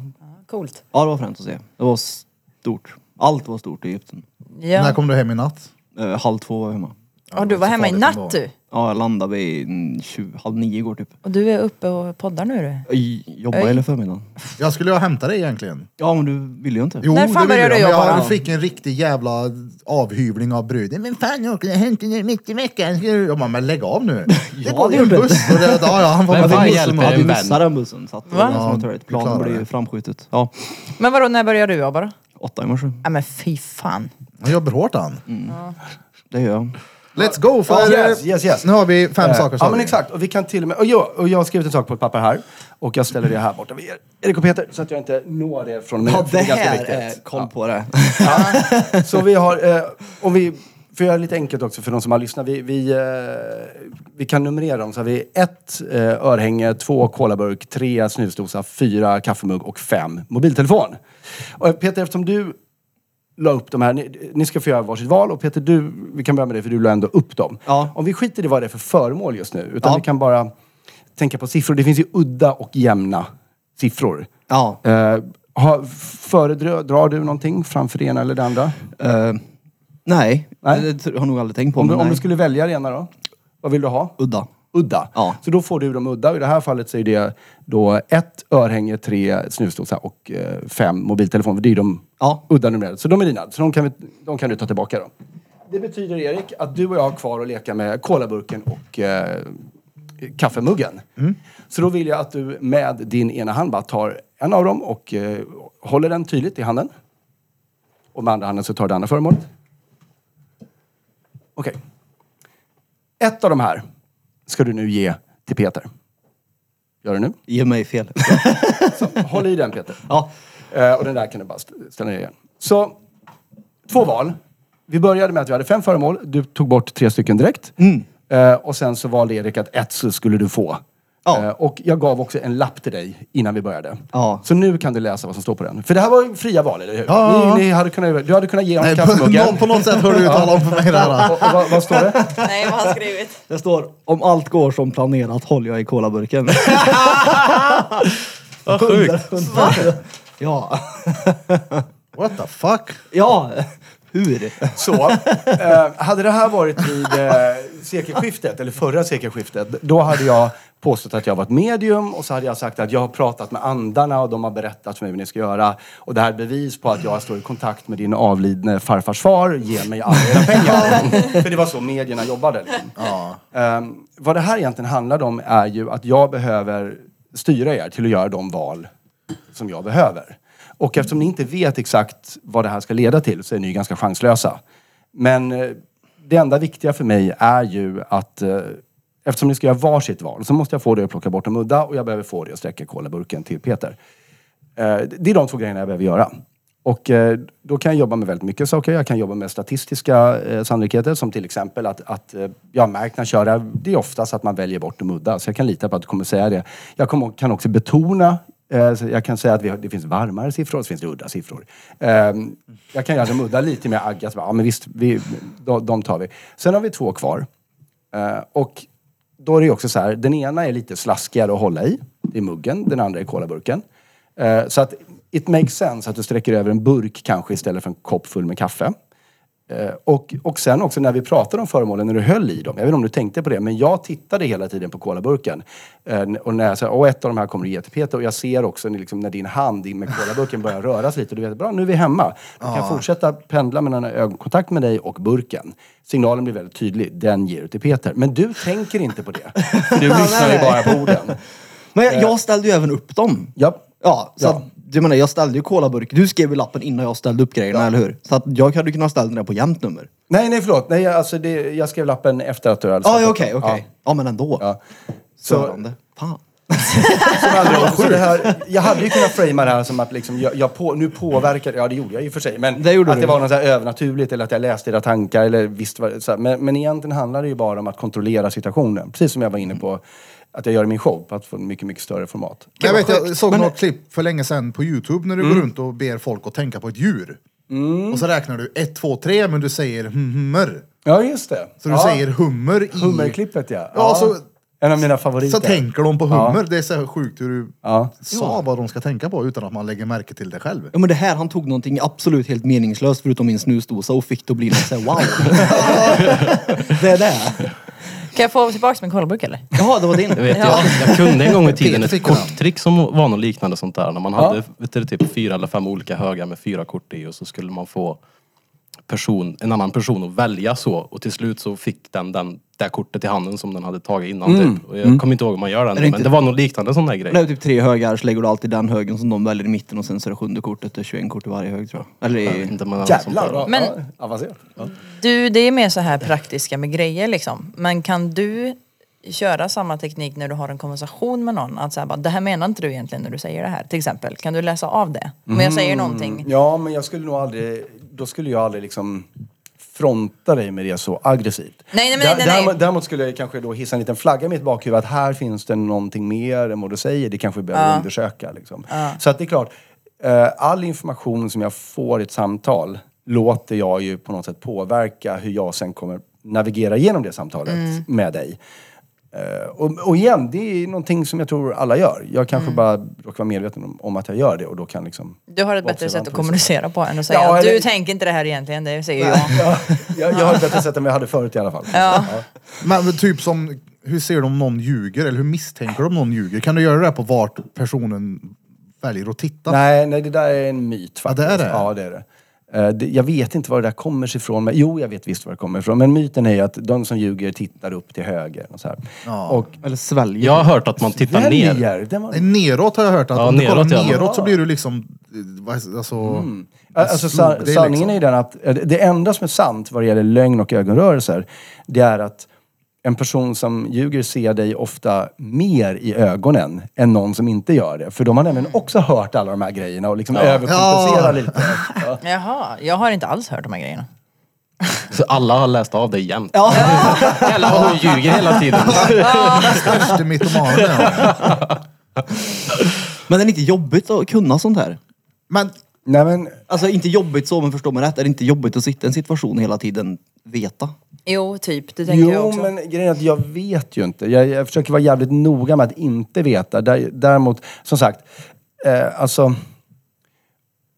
Coolt. Ja det var fränt att se. Det var stort. Allt var stort i Egypten. När Ja. kom du hem i natt? Eh, halv två var jag hemma. Ja, du var så hemma i natt du. Ja, jag landade vid mm, 20, halv nio igår typ. Och du är uppe och poddar nu du. Jag jobbade Oj. hela förmiddagen. Jag skulle ju hämta dig egentligen. Ja, men du ville ju inte. Jo, När fan det vill började jag, du men jobba Jag då? fick en riktig jävla avhyvling av bruden. Men fan, jag åker hem till nu mitt i veckan. Jag bara, men lägg av nu. Det går ju en det gjorde buss. Och det, ja, ja, han var Men fan hjälper Ja, en vi vän. missade den bussen. Så att, Va? ja, Ja, Planen klarar blev det. ju framskjutet. Ja, Men vadå, när började du jobba då? åtta i morse. Ja men fy fan. Han jobbar hårt han. Det gör jag. Let's go! För Ja, yes, yes, yes. nu har vi fem Eh, saker. sa Ja men exakt. Och vi kan till och med... Och jag, och jag har skrivit en sak på ett papper här. Och jag ställer det här borta vid er. Erik och Peter. Så att jag inte når det från mig. Ja, det ganska här är koll på det. Så vi har, eh, om vi, för att göra det lite enkelt också för de som har lyssnat. Vi, vi, eh, vi kan numrera dem. Så vi ett eh, örhänge, två kolaburk, tre snusdosa, fyra kaffemugg och fem mobiltelefon. Och eh, Peter, eftersom du la upp de här, ni, ni ska få göra varsitt val och Peter, du, vi kan börja med dig för du la ändå upp dem. Ja. Om vi skiter i vad det är för föremål just nu, utan Ja. vi kan bara tänka på siffror. Det finns ju udda och jämna siffror. Ja. Eh, har, föredrar du någonting framför det ena eller det andra? Eh, nej, Nej. det har jag nog aldrig tänkt på. Om du, om du skulle välja det ena då? Vad vill du ha? Udda. Udda. Ja. Så då får du de udda. I det här fallet så är det då ett örhänge, tre snusdosa och eh, fem mobiltelefoner. Det är de Ja. udda numrerade. Så de är dina. Så de kan, vi, de kan du ta tillbaka då. Det betyder Erik att du och jag har kvar att leka med kolaburken och eh, kaffemuggen. Så då vill jag att du med din ena hand bara tar en av dem och eh, håller den tydligt i handen. Och med andra handen så tar du det andra föremålet. Okej. Ett av de här ska du nu ge till Peter. Gör det nu. Ge mig fel. Så, håll i den Peter. ja. Eh, och den där kan du bara st- ställa ner igen. Så, två val. Vi började med att vi hade fem föremål. Du tog bort tre stycken direkt. Eh, och sen så valde Erik att ett så skulle du få. Ja. Eh, och jag gav också en lapp till dig innan vi började. Ja. Så nu kan du läsa vad som står på den. För det här var ju fria val, eller hur? Ja. Ni, ni hade kunnat, du hade kunnat ge honom kaffemuggen. någon, på något sätt hörde du tala om för mig det här. och, och, vad, vad står det? Nej vad har han skrivit? Det står om allt går som planerat håller jag i kolaburken. Vad sjukt. ja. What the fuck? Ja. Hur? Så, eh, hade det här varit vid eh, sekelskiftet, eller förra sekelskiftet, då hade jag påstått att jag var ett medium och så hade jag sagt att jag har pratat med andarna och de har berättat för mig vad ni ska göra. Och det här är bevis på att jag står i kontakt med din avlidne farfars far, ge mig alla era pengar. för det var så medierna jobbade. Liksom. Ehm, vad det här egentligen handlade om är ju att jag behöver styra er till att göra de val som jag behöver. Och eftersom ni inte vet exakt vad det här ska leda till så är ni ganska chanslösa. Men eh, det enda viktiga för mig är ju att eh, eftersom ni ska göra varsitt val så måste jag få det att plocka bort de udda och jag behöver få det att sträcka kolaburken till Peter. Eh, det är de två grejerna jag behöver göra. Och eh, då kan jag jobba med väldigt mycket saker. Jag kan jobba med statistiska eh, sannolikheter som till exempel att, att eh, jag har märkt när jag kör det det är oftast att man väljer bort de udda. Så jag kan lita på att du kommer säga det. Jag kommer, kan också betona Eh, jag kan säga att vi har, det finns varmare siffror och så finns det udda siffror. Ehm, jag kan göra dem udda lite mer agga. Ja men visst, vi, de, de tar vi. Sen har vi två kvar. Eh, och då är det ju också så här, den ena är lite slaskigare att hålla i. Det är muggen, den andra är kolaburken. Eh, så att it makes sense att du sträcker över en burk kanske istället för en kopp full med kaffe. Eh, och, och sen också när vi pratade om föremålen, när du höll i dem. Jag vet inte om du tänkte på det, men jag tittade hela tiden på kolaburken. Eh, och när jag sa, åh ett av de här kommer du ge till Peter. Och jag ser också när, liksom, när din hand med kolaburken börjar röra sig lite. Och du vet, bra nu är vi hemma. Du kan fortsätta pendla mellan ögonkontakt med dig och burken. Signalen blir väldigt tydlig, den ger du till Peter. Men du tänker inte på det. Du lyssnar ju bara på orden. Men jag, jag ställde ju även upp dem. Ja. Ja, så Ja. Jag menar, jag ställde ju kolaburk. Du skrev ju lappen innan jag ställde upp grejerna, eller hur? Så att jag hade kunnat ställa den där på jämnt nummer. Nej, nej förlåt. Nej, alltså det, jag skrev lappen efter att du hade Ja, satt ja, upp okej, okej. Ja, men ändå. Ja. Så, Störande. Fan. andra ord, så det här, jag hade ju kunnat framea det här som att liksom, jag, jag på, nu påverkar, ja det gjorde jag och för sig, men Det gjorde att du. det var något så här övernaturligt eller att jag läste era tankar eller visst vad, så här, men, men egentligen handlar det ju bara om att kontrollera situationen. Precis som jag var inne på att jag gör i min show, på att få en mycket, mycket större format. Jag, vet, jag såg Men- något klipp för länge sedan på Youtube när du går runt och ber folk att tänka på ett djur. Och så räknar du ett, två, tre men du säger hummer. Ja, just det. Så du ja. säger hummer i... Hummerklippet ja. Ja, så En av mina favoriter. Så tänker de på Ja. hummer. Det är så sjukt hur du Ja. sa vad de ska tänka på utan att man lägger märke till det själv. Ja men det här, han tog någonting absolut helt meningslöst förutom min snusdosa och fick det att bli något såhär wow. det är det. Kan jag få tillbaka min kolburk eller? Jaha, det var din. Jag, vet, jag, jag kunde en gång i tiden Peter ett fick den. korttrick som var något liknande sånt där. När man Ja. hade vet du, typ fyra eller fem olika högar med fyra kort i och så skulle man få person, en annan person att välja så och till slut så fick den, den det kortet i handen som den hade tagit innan Mm. typ. Och jag kommer inte ihåg hur man gör den det men inte- det var något liknande sån där grej. Det är typ tre högar, så lägger du alltid den högen som de väljer i mitten och sen så är det sjunde kortet, det är 21 kort i varje hög tror jag. Eller i... inte sånt Jävlar vad Men- ja, avancerat. Ja. Du, det är mer så här praktiska med grejer liksom. Men kan du köra samma teknik när du har en konversation med någon? Att säga bara, det här menar inte du egentligen när du säger det här. Till exempel, kan du läsa av det? Om jag säger någonting. Ja, men jag skulle nog aldrig... Då skulle jag aldrig liksom fronta dig med det så aggressivt. Nej, nej, Dä- nej, nej. Däremot, skulle jag kanske då hissa en liten flagga i mitt bakhuvud att här finns det någonting mer än vad du säger. Det kanske vi behöver Ja. undersöka. Liksom. Så att det är klart, eh, all information som jag får i ett samtal låter jag ju på något sätt påverka hur jag sen kommer navigera igenom det samtalet Mm. med dig. Eh, och, och igen, det är någonting som jag tror alla gör. Jag kanske Mm. bara råkar vara medveten om, om att jag gör det och då kan liksom... Du har ett bättre sätt att det kommunicera på än att säga Ja, att du eller- tänker inte det här egentligen, det säger jag. Ja, jag, jag har ett bättre sätt än vad jag hade förut i alla fall. Ja. Men men typ som, hur ser de om någon ljuger? Eller hur misstänker de om någon ljuger? Kan du göra det på vart personen väljer att titta? Nej, nej, det där är en myt Ja, faktiskt. det är det? Ja, det är det. Eh, Jag vet inte var det där kommer sig ifrån. Men, jo, jag vet visst var det kommer ifrån. Men myten är ju att de som ljuger tittar upp till höger. Och så här. Ja. Och Eller sväljer. Jag har hört att man tittar ner. väljer, den var... Nej, Neråt har jag hört att Ja, om du kollar neråt, ja. neråt så blir du liksom... eh, vad- Alltså, Alltså, slog sa, sanningen liksom. är ju den att eh, det enda som är sant vad det gäller lögn och ögonrörelser, det är att en person som ljuger ser dig ofta mer i ögonen än någon som inte gör det. För de har nämligen också hört alla de här grejerna och liksom överkompenserar Ja. lite. Ja. Jaha, jag har inte alls hört de här grejerna. Så alla har läst av dig jämt. Ja. Jävlar vad hon ljuger hela tiden. Störste mytomanen ja. Men är det inte jobbigt att kunna sånt här? Men Nej men, Alltså inte jobbigt så, men förstå mig rätt. Är det inte jobbigt att sitta i en situation hela tiden veta? Jo, typ. Det tänker jag Jo, också. men grejen är att jag vet ju inte. Jag, jag försöker vara jävligt noga med att inte veta. Där, däremot, som sagt, eh, alltså...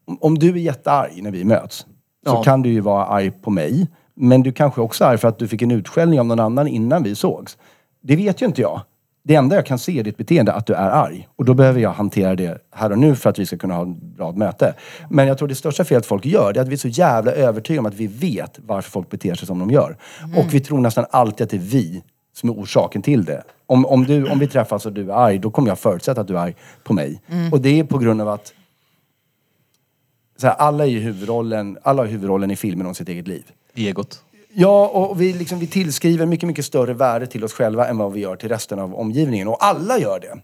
Om, om du är jättearg när vi möts, så Ja. kan du ju vara arg på mig. Men du kanske också är arg för att du fick en utskällning av någon annan innan vi sågs. Det vet ju inte jag. Det enda jag kan se i ditt beteende är att du är arg. Och då behöver jag hantera det här och nu för att vi ska kunna ha ett bra möte. Men jag tror det största felet folk gör, det är att vi är så jävla övertygade om att vi vet varför folk beter sig som de gör. Och vi tror nästan alltid att det är vi som är orsaken till det. Om, om, du, om vi träffas och du är arg, då kommer jag förutsätta att du är arg på mig. Och det är på grund av att så här, alla, är ju huvudrollen, alla har huvudrollen i filmen om sitt eget liv. Egot. Ja, och vi, liksom, vi tillskriver mycket, mycket större värde till oss själva än vad vi gör till resten av omgivningen. Och alla gör det.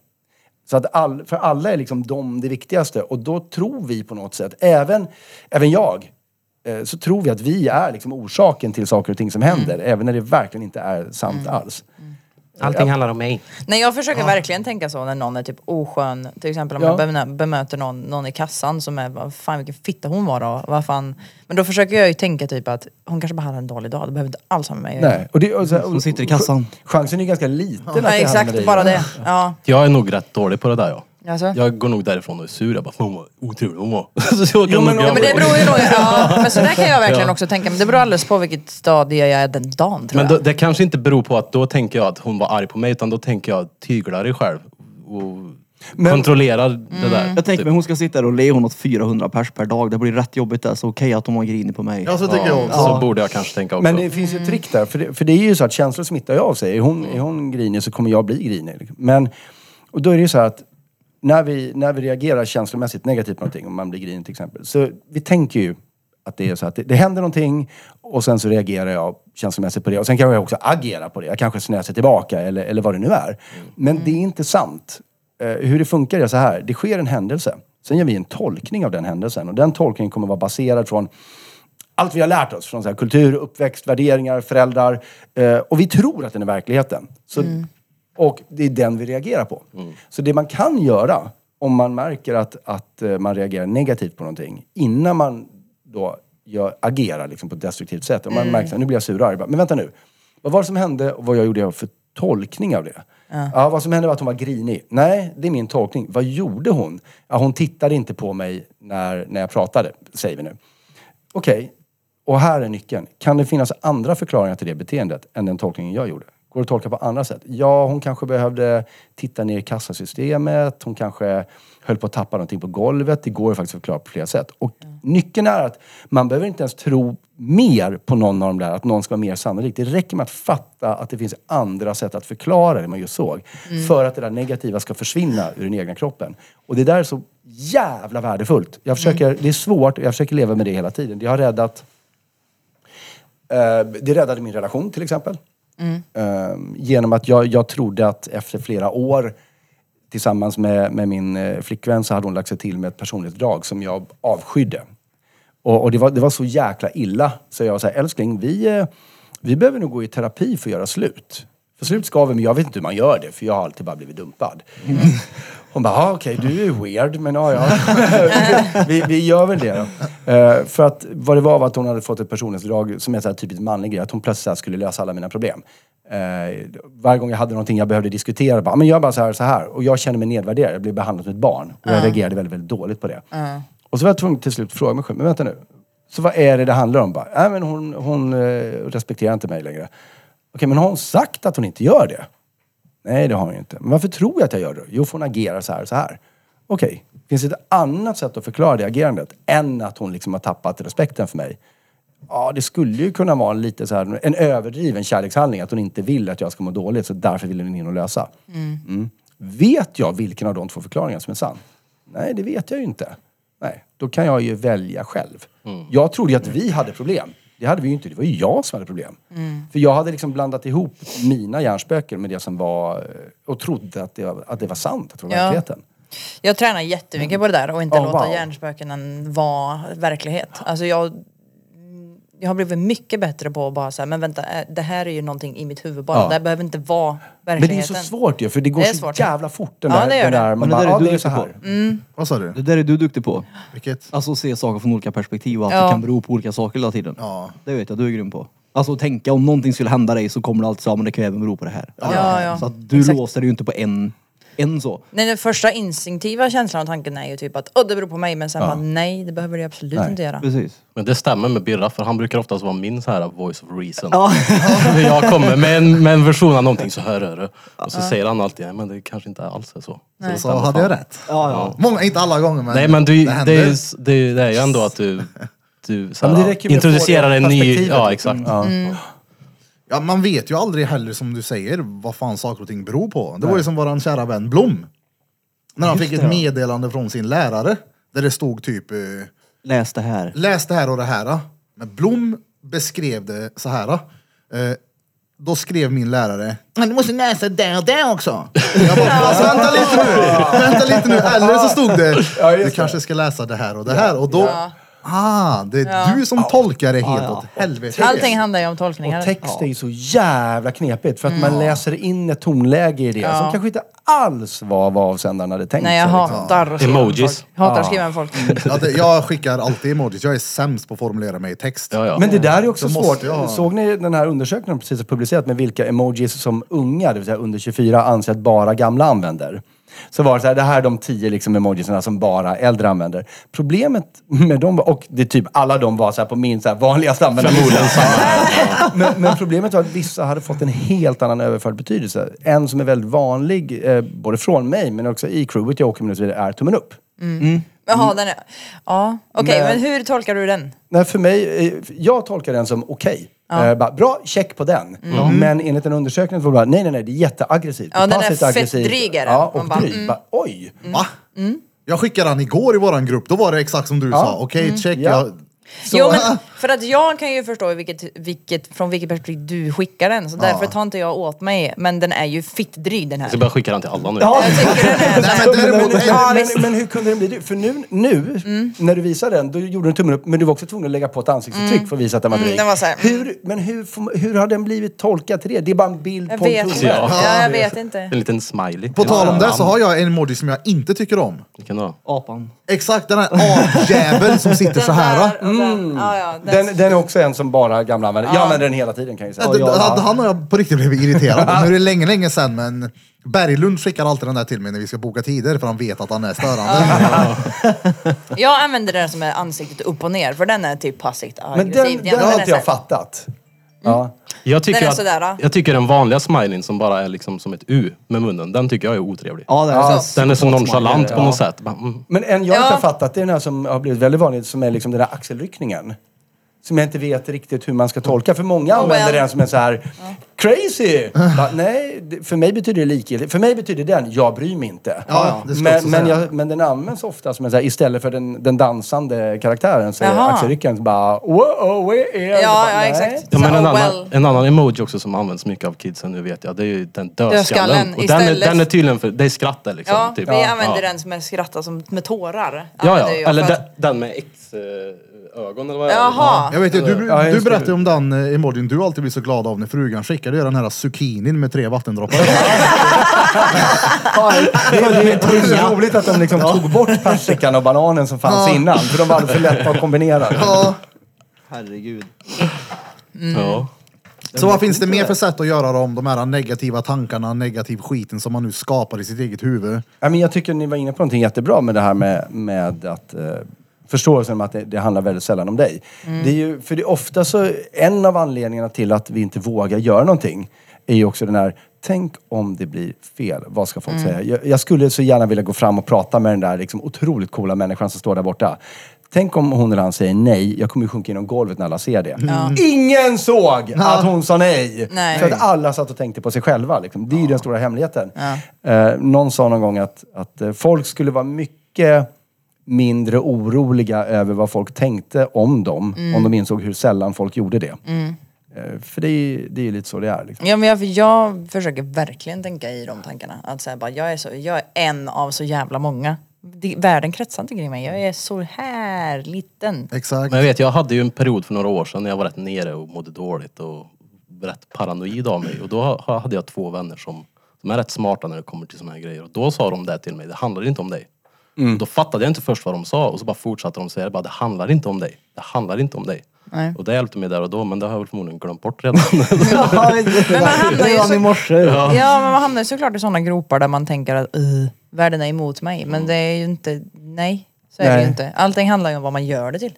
Så att all, för alla är liksom de det viktigaste. Och då tror vi på något sätt, även, även jag, eh, så tror vi att vi är liksom orsaken till saker och ting som händer. Även när det verkligen inte är sant alls. Allting handlar om mig. Nej jag försöker verkligen tänka så när någon är typ oskön. Till exempel om Ja. jag bemö- bemöter någon, någon i kassan som är, vad fan vilken fitta hon var då. Vad fan. Men då försöker jag ju tänka typ att hon kanske bara hade en dålig dag. Det behöver inte alls ha med mig att göra. Nej. Och det, och så, Som sitter i kassan. Chansen är ju ganska liten att det Nej, handlar exakt, bara det. Ja. Jag är nog rätt dålig på det där ja. Alltså. Jag går nog därifrån och är sur. Jag bara, fan vad otrevlig hon var. Så jag kan Jo, men- Ja, men det beror ju nog, ja, men så där kan jag verkligen Ja. också tänka. Men det beror alldeles på vilket stadie jag är den dagen tror Men jag. då, det kanske inte beror på att då tänker jag att hon var arg på mig utan då tänker jag tygla dig själv. Och Men- kontrollera Mm. det där. Jag tänker typ. mig hon ska sitta där och le hon åt 400 pers per dag. Det blir rätt jobbigt där. Så okej att hon var grinig på mig. ja, så tycker jag också. Så borde jag kanske tänka också. Men det finns ju ett trick där. För det, för det är ju så att känslor smittar ju av sig. Är hon, är hon grinig så kommer jag bli grinig. Men, och då är det ju så här att när vi, när vi reagerar känslomässigt negativt på någonting, om man blir grinig till exempel. Så vi tänker ju att det är så att det, det händer någonting och sen så reagerar jag känslomässigt på det. Och sen kan jag också agera på det. Jag kanske snäser tillbaka eller, eller vad det nu är. Men det är inte sant. Eh, hur det funkar är så här. Det sker en händelse. Sen gör vi en tolkning av den händelsen. Och den tolkningen kommer vara baserad från allt vi har lärt oss från så här, kultur, uppväxt, värderingar, föräldrar. Eh, och vi tror att den är verkligheten. Så, mm. Och det är den vi reagerar på. Så det man kan göra om man märker att, att eh, man reagerar negativt på någonting innan man då gör, agerar liksom, på ett destruktivt sätt. Om man märker att nu blir jag sur och arg. Men vänta nu. Vad var det som hände och vad jag gjorde jag för tolkning av det. Ja. vad som hände var att hon var grinig. Nej, det är min tolkning. Vad gjorde hon? Ja, hon tittade inte på mig när, när jag pratade, säger vi nu. Okej, och här är nyckeln. Kan det finnas andra förklaringar till det beteendet än den tolkningen jag gjorde? Går att tolka på andra sätt? Ja, hon kanske behövde titta ner i kassasystemet. Hon kanske höll på att tappa någonting på golvet. Det går ju faktiskt att förklara på flera sätt. Och nyckeln är att man behöver inte ens tro mer på någon av de där, att någon ska vara mer sannolik. Det räcker med att fatta att det finns andra sätt att förklara det man just såg. För att det där negativa ska försvinna ur den egna kroppen. Och det där är så jävla värdefullt. Jag försöker, Det är svårt och jag försöker leva med det hela tiden. Det har räddat Eh, det räddade min relation till exempel. Eh, genom att jag, jag trodde att efter flera år tillsammans med, med min eh, flickvän så hade hon lagt sig till med ett personlighetsdrag som jag avskydde. Och, och det, var, det var så jäkla illa så jag sa älskling vi, eh, vi behöver nog gå i terapi för att göra slut. För slut ska vi, men jag vet inte hur man gör det för jag har alltid bara blivit dumpad. Mm. Hon bara, ah, okej du är weird men ja ja. vi, vi gör väl det då. Eh, för att vad det var var att hon hade fått ett personlighetsdrag som är så här typiskt manlig grej. Att hon plötsligt så här skulle lösa alla mina problem. Eh, varje gång jag hade någonting jag behövde diskutera, bara, "Ah, men gör bara så här så här. Och jag kände mig nedvärderad. Jag blev behandlad som ett barn. Och jag reagerade väldigt, väldigt dåligt på det. Och så var jag tvungen till slut att fråga mig själv, men vänta nu. Så vad är det det handlar om? Bara, Nej men hon, hon eh, respekterar inte mig längre. Okej, men har hon sagt att hon inte gör det? Nej, det har ju inte. Men varför tror jag att jag gör det? Jo, för hon agerar så här och så här. Okej, finns det ett annat sätt att förklara det agerandet än att hon liksom har tappat respekten för mig? Ja, det skulle ju kunna vara en lite så här, en överdriven kärlekshandling. Att hon inte vill att jag ska må dåligt, så därför vill hon in och lösa. Mm. Vet jag vilken av de två förklaringarna som är sann? Nej, det vet jag ju inte. Nej, då kan jag ju välja själv. Jag trodde ju att vi hade problem. Det hade vi ju inte. Det var ju jag som hade problem. För jag hade liksom blandat ihop mina hjärnspöken med det som var... eh, Och trodde att det var, att det var sant. Att det var Ja. verkligheten. Jag tränar jättemycket på det där och inte Oh, låta wow. hjärnspöken vara verklighet. Alltså jag, jag har blivit mycket bättre på att bara säga, men vänta, eh, det här är ju någonting i mitt huvud bara. Ja. Det här behöver inte vara Men det är verkligheten. så svårt ju, för det går Det så svårt. jävla fort den Ja, där. det gör den det. där man Men bara, det där är ja du det är så duktig här. Vad sa du? Det där är du duktig på. Vilket? Alltså att se saker från olika perspektiv och att Ja. det kan bero på olika saker hela tiden. Ja. Det vet jag, du är grym på. Alltså tänka om någonting skulle hända dig så kommer du alltid säga men det kan ju även bero på det här. Ja, ja. Så att du Exakt. låser dig ju inte på en, en så. Nej, den första instinktiva känslan och tanken är ju typ att Åh, det beror på mig men sen bara nej det behöver det absolut Nej. inte göra. Precis. Men det stämmer med Birra för han brukar oftast vara min så här voice of reason. När jag kommer med en, med en version av någonting så hör jag det. Och så säger han alltid, nej men det kanske inte alls är så. så det Så stämmer hade jag rätt. Ja, ja. Många, inte alla gånger men, Nej men du, det det, händer. är, det, det är ju ändå att du, du så Ja, här, det introducerar en det ny... Ja exakt. Ja. Ja, man vet ju aldrig heller som du säger vad fan saker och ting beror på. Det var ju som våran kära vän Blom. När han fick ett meddelande från sin lärare. Där det stod typ eh, Läs det här. läs det här och det här. Men Blom beskrev det så här. Eh, då skrev min lärare, "Men du måste läsa det och det också. Jag bara, alltså, vänta lite nu, vänta lite nu. Eller så stod det, Ja, du det. kanske ska läsa det här och det här. Och då, ah, det är Ja. du som tolkar det helt Ja, ja. åt helvete. Allting handlar ju om tolkningar. Och text är ju så jävla knepigt för att man läser in ett tonläge i det Ja. som kanske inte alls var vad avsändaren hade tänkt Nej jag sig. liksom. hatar att skriva Emojis. med folk. Jag hatar att skriva med folk. Ja, det, jag skickar alltid emojis, jag är sämst på att formulera mig i text. Ja, ja. Men det där är också Då måste svårt. jag- Såg ni den här undersökningen de precis har publicerat med vilka emojis som unga, det vill säga under 24, anser att bara gamla använder? Så var det så här, det här är de tio liksom emojisarna som bara äldre använder. Problemet med dem, var- och det typ alla de var så här på min så här vanligaste användarlista. men, men problemet var att vissa hade fått en helt annan överförd betydelse. En som är väldigt vanlig, eh, både från mig men också i crewet jag åker med och så vidare, är tummen upp. Jaha, den är... Ja, okej Men- men hur tolkar du den? Nej, för mig, eh, jag tolkar den som okej. Eh, bara, bra, check på den. Men enligt en undersökning så var det bara, nej, nej, nej, det är jätteaggressivt. Ja, den är Passivt fett aggressivt. är den. Ja, och Man bara, dryg. mm. Bara, oj! Va? Jag skickade han igår i våran grupp, då var det exakt som du sa. Okej, check. Ja. Jag, så, Jo men för att jag kan ju förstå vilket, vilket, från vilket perspektiv du skickar den så därför tar inte jag åt mig. Men den är ju fittdryg den här. Jag ska börja skicka den till alla nu. Ja. Jag tycker den är Nej, så men däremot, men, Ja, men, men hur kunde den bli dryg? För nu, nu när du visade den, då gjorde du tummen upp, men du var också tvungen att lägga på ett ansiktsuttryck för att visa att den var dryg. den var så här, mm. hur, men hur, hur har den blivit tolkad till det? Det är bara en bild Jag på en tumme. Ja. Ja, jag vet inte. En liten smiley. på tal om det så har jag en emoji som jag inte tycker om. Vilken då? Apan. Exakt, den här apjäveln som sitter så här. Den den, ja, ja, den, Den, den är också en som bara gamla använder. Jag använder den hela tiden kan jag säga. Ja, det- han- Han har jag på riktigt blivit irriterad. Nu är det länge, länge sedan men Berglund skickar alltid den där till mig när vi ska boka tider för han vet att han är störande. Jag använder den som är ansiktet upp och ner för den är typ passivt Men aggressiv. den, den har inte jag fattat. Ja. Jag tycker, Den är att, sådär, då. jag tycker den vanliga smileyn som bara är liksom som ett U med munnen, den tycker jag är otrevlig. Ja, det är Ja, så. Den är så nonchalant på Ja. något sätt. Bara, mm. Men en jag Ja. inte har fattat, det är den här som har blivit väldigt vanlig, som är liksom den där axelryckningen. Som jag inte vet riktigt hur man ska tolka. För många Oh, använder well. den som en så här crazy. Bara, nej, för mig betyder det likgiltigt. För mig betyder den, jag bryr mig inte. Ja, men, men, jag, men den används ofta som en så här, istället för den, den dansande karaktären så är Jaha. axelryckningen bara wow, where är Ja, Bara, ja exakt. Ja, men en, oh, annan, en annan emoji också som används mycket av kidsen nu vet jag, det är ju den dödskallen. Och den, är, istället. den är tydligen för, det är skrattet liksom. Ja, typ. vi använder ja. den som är skratta som med tårar. Ja, ja. jag Eller för- den, den med X-ögon eller vad är det? Jaha. Jag vet ju, du, Ja, du just det. berättade om den eh, emojin du alltid blir så glad av när frugan skickar dig den här zucchinin med tre vattendroppar. Det är, det är så roligt att de liksom tog bort persikan och bananen som fanns innan. För de var alldeles för lätta att kombinera. ja. Herregud. Ja. Så vad finns det mer för sätt att göra om de här negativa tankarna, negativ skiten som man nu skapar i sitt eget huvud? Ja, men jag tycker ni var inne på någonting jättebra med det här med, med att eh, förståelsen om att det, det handlar väldigt sällan om dig. Det är ju, för det är ofta så, en av anledningarna till att vi inte vågar göra någonting är ju också den här, tänk om det blir fel, vad ska folk säga? Jag, jag skulle så gärna vilja gå fram och prata med den där liksom, otroligt coola människan som står där borta. Tänk om hon eller han säger nej, jag kommer ju sjunka inom golvet när alla ser det. Ingen såg att hon sa nej! Nej. För att alla satt och tänkte på sig själva. Liksom. Det är ju den stora hemligheten. Ja. Eh, någon sa någon gång att, att eh, folk skulle vara mycket mindre oroliga över vad folk tänkte om dem Mm. om de insåg hur sällan folk gjorde det. Eh, för det är ju det är lite så det är. Liksom. Ja, men jag, jag försöker verkligen tänka i de tankarna. Att säga bara, jag, är så, jag är en av så jävla många. Det, världen kretsar inte kring mig. Jag är så här liten. Exakt. Men jag vet, jag hade ju en period för några år sedan när jag var rätt nere och mådde dåligt och rätt paranoid av mig. Och då ha- hade jag två vänner som, som är rätt smarta när det kommer till såna här grejer. Och då sa de det till mig, det handlar inte om dig. Mm. Då fattade jag inte först vad de sa och så bara fortsatte de säga, bara, det handlar inte om dig. Det handlar inte om dig. Nej. Och det hjälpte mig där och då, men det har jag väl förmodligen glömt bort redan. Ja, Men man hamnar ju Redan så- i morse. Ja, men man hamnar ju såklart i sådana gropar där man tänker att "Ugh, världen är emot mig. Men det är ju inte, nej. Så är det Nej. ju inte. Allting handlar ju om vad man gör det till.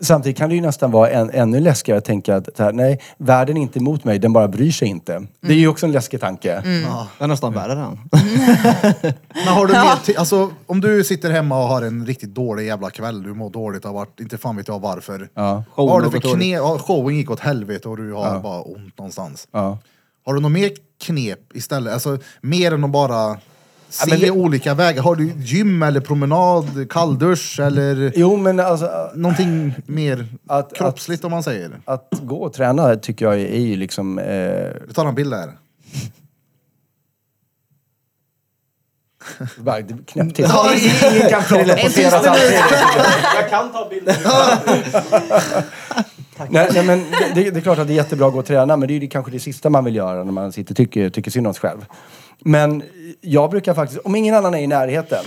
Samtidigt kan det ju nästan vara en, ännu läskigare att tänka att så här, nej, världen är inte emot mig, den bara bryr sig inte. Det är ju också en läskig tanke. Mm. Det är nästan värre än. Men har du mer ti- alltså, om du sitter hemma och har en riktigt dålig jävla kväll, du mår dåligt, har varit, inte fan vet jag varför. Ja. Vad har du Showen för knep? Ja, showen gick åt helvete och du har bara ont någonstans. Ja. Har du något mer knep istället? Alltså mer än att bara se men det- olika vägar. Har du gym eller promenad, kalldusch eller Jo, men alltså någonting mer Att- kroppsligt om man säger? att gå och träna tycker jag är ju liksom... Eh, Vi tar en bild där. bara knäppt till. Ingen kan teleportera samtidigt. jag kan ta bilder. Nej, nej men det, det är klart att det är jättebra att gå och träna men det är ju kanske det sista man vill göra när man sitter och tycker, tycker synd om sig själv. Men jag brukar faktiskt, om ingen annan är i närheten,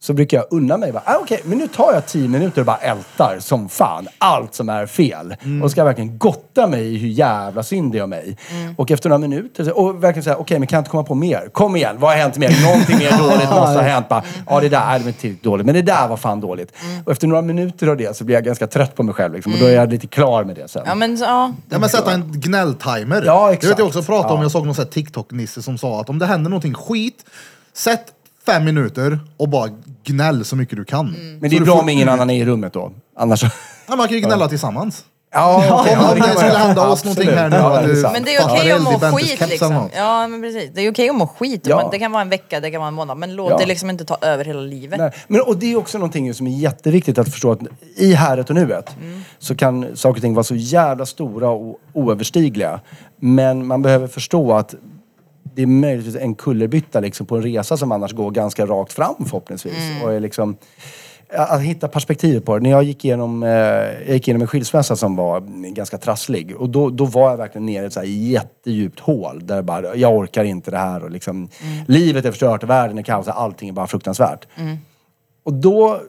så brukar jag unna mig. Bara, ah, Okej, men nu tar jag tio minuter och bara ältar som fan allt som är fel. Och ska verkligen gotta mig i hur jävla synd det är om mig. Och efter några minuter, och verkligen säga, okej men kan jag inte komma på mer? Kom igen, vad har hänt mer? Någonting mer dåligt måste ha hänt. Bara, Ja, det där är inte tillräckligt dåligt, men det där var fan dåligt. Och efter några minuter av det så blir jag ganska trött på mig själv. Liksom, och då är jag lite klar med det sen. Ja men så, ja. Ja men sätta en gnälltimer. Ja, Det exakt. vet jag också prata om, Ja. jag såg någon TikTok-nisse som sa att om det händer någonting skit, sätt fem minuter och bara gnäll så mycket du kan. Men det Så är du bra får om ingen annan är i rummet då. Annars. Ja, man kan ju gnälla tillsammans. Ja, okej, Om ja, det kan man skulle hända oss någonting här nu, Ja, att det är du- sant. Men det är okej Farrell att må skit eller liksom. något. Ja men precis. Det är okej att må skit. Ja. Men Det kan vara en vecka, det kan vara en månad. Men låt Ja. det liksom inte ta över hela livet. Nej. Men, och det är också någonting som är jätteviktigt att förstå att i häret och nuet så kan saker och ting vara så jävla stora och oöverstigliga. Men man behöver förstå att det är möjligtvis en kullerbytta liksom på en resa som annars går ganska rakt fram förhoppningsvis. Och är liksom, att hitta perspektivet på det. När jag gick igenom, eh, jag gick igenom en skilsmässa som var ganska trasslig. Och då, då var jag verkligen nere i ett så här jättedjupt hål. Där jag bara, jag orkar inte det här. Och liksom, Livet är förstört, världen är kaos, allting är bara fruktansvärt. Och då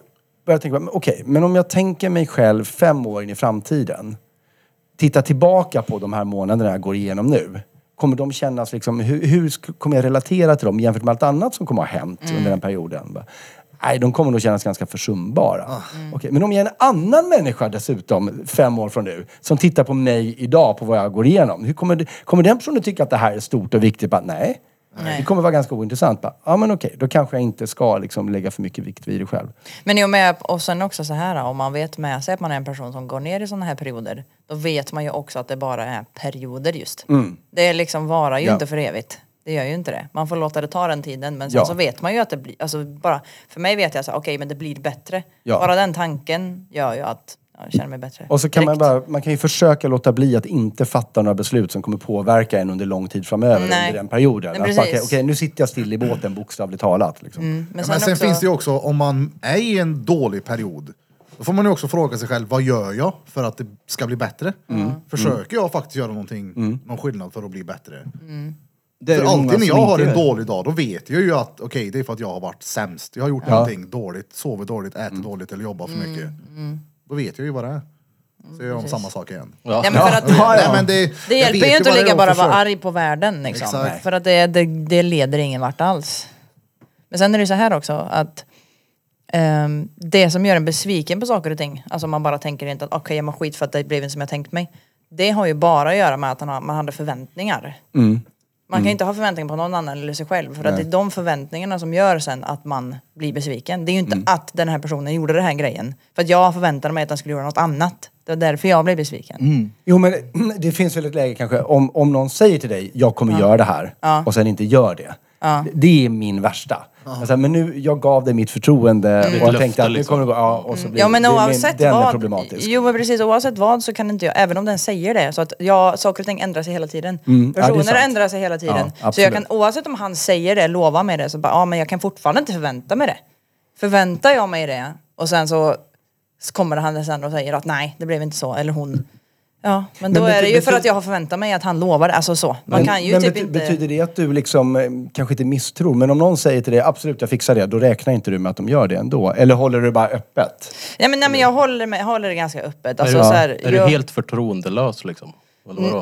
började tänka, men okej, men om jag tänker mig själv fem år in i framtiden. Titta tillbaka på de här månaderna jag går igenom nu. Kommer de kännas liksom, hur, hur kommer jag relatera till dem jämfört med allt annat som kommer att ha hänt under den perioden? Nej, de kommer nog kännas ganska försumbara. Okej, men om jag är en annan människa dessutom, fem år från nu, som tittar på mig idag, på vad jag går igenom. Hur kommer, kommer den personen tycka att det här är stort och viktigt? Bara, nej. Nej. Det kommer vara ganska ointressant. Bara, ja men okej, då kanske jag inte ska liksom lägga för mycket vikt vid det själv. Men i och med, och sen också så här om man vet med sig att man är en person som går ner i sådana här perioder. Då vet man ju också att det bara är perioder just. Det är liksom varar ju Ja. inte för evigt. Det gör ju inte det. Man får låta det ta den tiden men sen Ja. så vet man ju att det blir, alltså bara, för mig vet jag så okej men det blir bättre. Ja. Bara den tanken gör ju att jag känner mig bättre. Och så kan man bara, man kan ju försöka låta bli att inte fatta några beslut som kommer påverka en under lång tid framöver Nej. under den perioden. Nej, precis. Okej, okej, nu sitter jag still i båten bokstavligt talat. Liksom. Men Men sen, sen, också, finns det ju också, om man är i en dålig period, då får man ju också fråga sig själv, vad gör jag för att det ska bli bättre? Mm. Försöker jag faktiskt göra någonting, någon skillnad för att bli bättre? Det är För alltid när jag har en dålig dag, då vet jag ju att okej, det är för att jag har varit sämst. Jag har gjort Ja. någonting dåligt, sovit dåligt, ätit Mm. dåligt eller jobbat för mycket. Då vet jag ju vad det är. Så gör om samma sak igen. Ja. Ja, men för att, Nej, men det, det jag hjälper vet ju inte att vad det är ligga bara och vara försöka. arg på världen liksom. Exakt. För att det, det, det leder ingen vart alls. Men sen är det så här också att ehm, det som gör en besviken på saker och ting, alltså man bara tänker inte att okej jag mår skit för att det blev inte som jag tänkt mig. Det har ju bara att göra med att har, man hade förväntningar. Man kan inte ha förväntningar på någon annan eller sig själv. För att det är de förväntningarna som gör sen att man blir besviken. Det är ju inte att den här personen gjorde den här grejen. För att jag förväntade mig att den skulle göra något annat. Det var därför jag blev besviken. Jo men det finns väl ett läge kanske, om, om någon säger till dig, jag kommer göra det här, och sen inte gör. Det- Det är min värsta. Alltså, men nu, jag gav dig mitt förtroende och jag löfte, tänkte att nu liksom. kommer det gå, ja och så blir Ja men det, det- oavsett den är vad. problematisk. Jo men precis, oavsett vad så kan inte jag, även om den säger det, så att jag, saker och ting ändrar sig hela tiden. Mm, ja, är Personer sant. ändrar sig hela tiden. Ja, så jag kan, oavsett om han säger det, lovar mig det, så bara, ja men jag kan fortfarande inte förvänta mig det. Förväntar jag mig det och sen så så kommer han sen och säger att nej, det blev inte så, eller hon. Ja, men då Men är det ju för att jag har förväntat mig att han lovar det, alltså så. Man Men- kan ju men typ bety- inte... Betyder det att du liksom, eh, kanske inte misstror, men om någon säger till dig absolut jag fixar det, då räknar inte du med att de gör det ändå? Eller håller du det bara öppet? Ja, men, nej, men jag håller, med, jag håller det ganska öppet. Alltså, är du, så här, är jag, du helt förtroendelös liksom?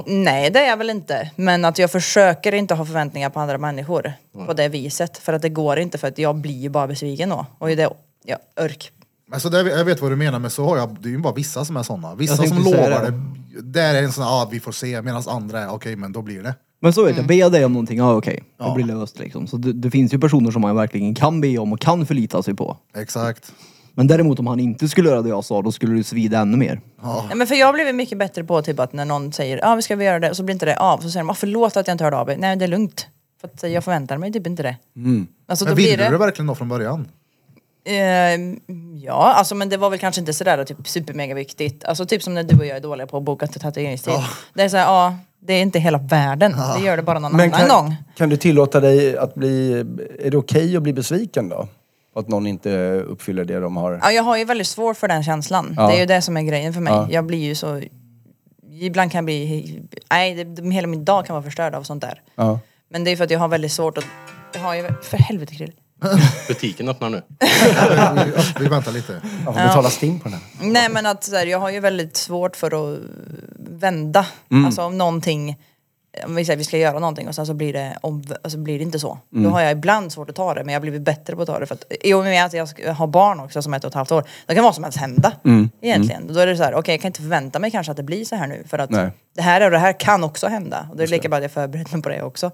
Nej det är jag väl inte. Men att jag försöker inte ha förväntningar på andra människor på det viset. För att det går inte för att jag blir ju bara besviken då. Och det, ja, örk. Alltså det, jag vet vad du menar, men så har jag, det är ju bara vissa som är sådana. Vissa som lovar det. det. Där är en sån, ja ah, vi får se, medan andra är okej men då blir det. Men så vet Mm. jag, ber jag dig om någonting, ja okej. Det Ja. blir löst liksom. Så det, det finns ju personer som man verkligen kan be om och kan förlita sig på. Exakt. Men däremot om han inte skulle göra det jag sa, då skulle det svida ännu mer. Nej, men för jag har blivit mycket bättre på typ att när någon säger ja vi ska vi göra det och så blir inte det av. Så säger de ah, förlåt att jag inte hörde av mig. Nej det är lugnt. För att jag förväntar mig typ inte det. Alltså, Men då ville blir du det... det verkligen då från början? Eh, ja, alltså men det var väl kanske inte sådär typ supermega viktigt. Alltså typ som när du och jag är dåliga på att boka tatueringstid. Det är såhär, ja, det är inte hela världen. Det gör det bara någon Men annan kan, gång. kan du tillåta dig att bli, är det okej att bli besviken då? Att någon inte uppfyller det de har? Ja, jag har ju väldigt svårt för den känslan. Ja. Det är ju det som är grejen för mig. Ja. Jag blir ju så... Ibland kan jag bli... Nej, det, hela min dag kan vara förstörd av sånt där. Ja. Men det är för att jag har väldigt svårt att... Jag har ju... För helvete Krill. Butiken öppnar nu. vi, vi väntar lite. Jag får betala STIM på den här. Nej men att så här, jag har ju väldigt svårt för att vända. Mm. Alltså om någonting, om vi säger vi ska göra någonting och sen så blir det, om, alltså blir det inte så. Mm. Då har jag ibland svårt att ta det men jag har blivit bättre på att ta det. För att, I och med att jag ska- har barn också som är ett och ett halvt år, då kan vad som helst hända. Mm. Egentligen. Då är det så här, okej jag kan inte förvänta mig kanske att det blir så här nu. För att Nej. det här och det här kan också hända. Och det är lika bra att jag förbereder mig på det också.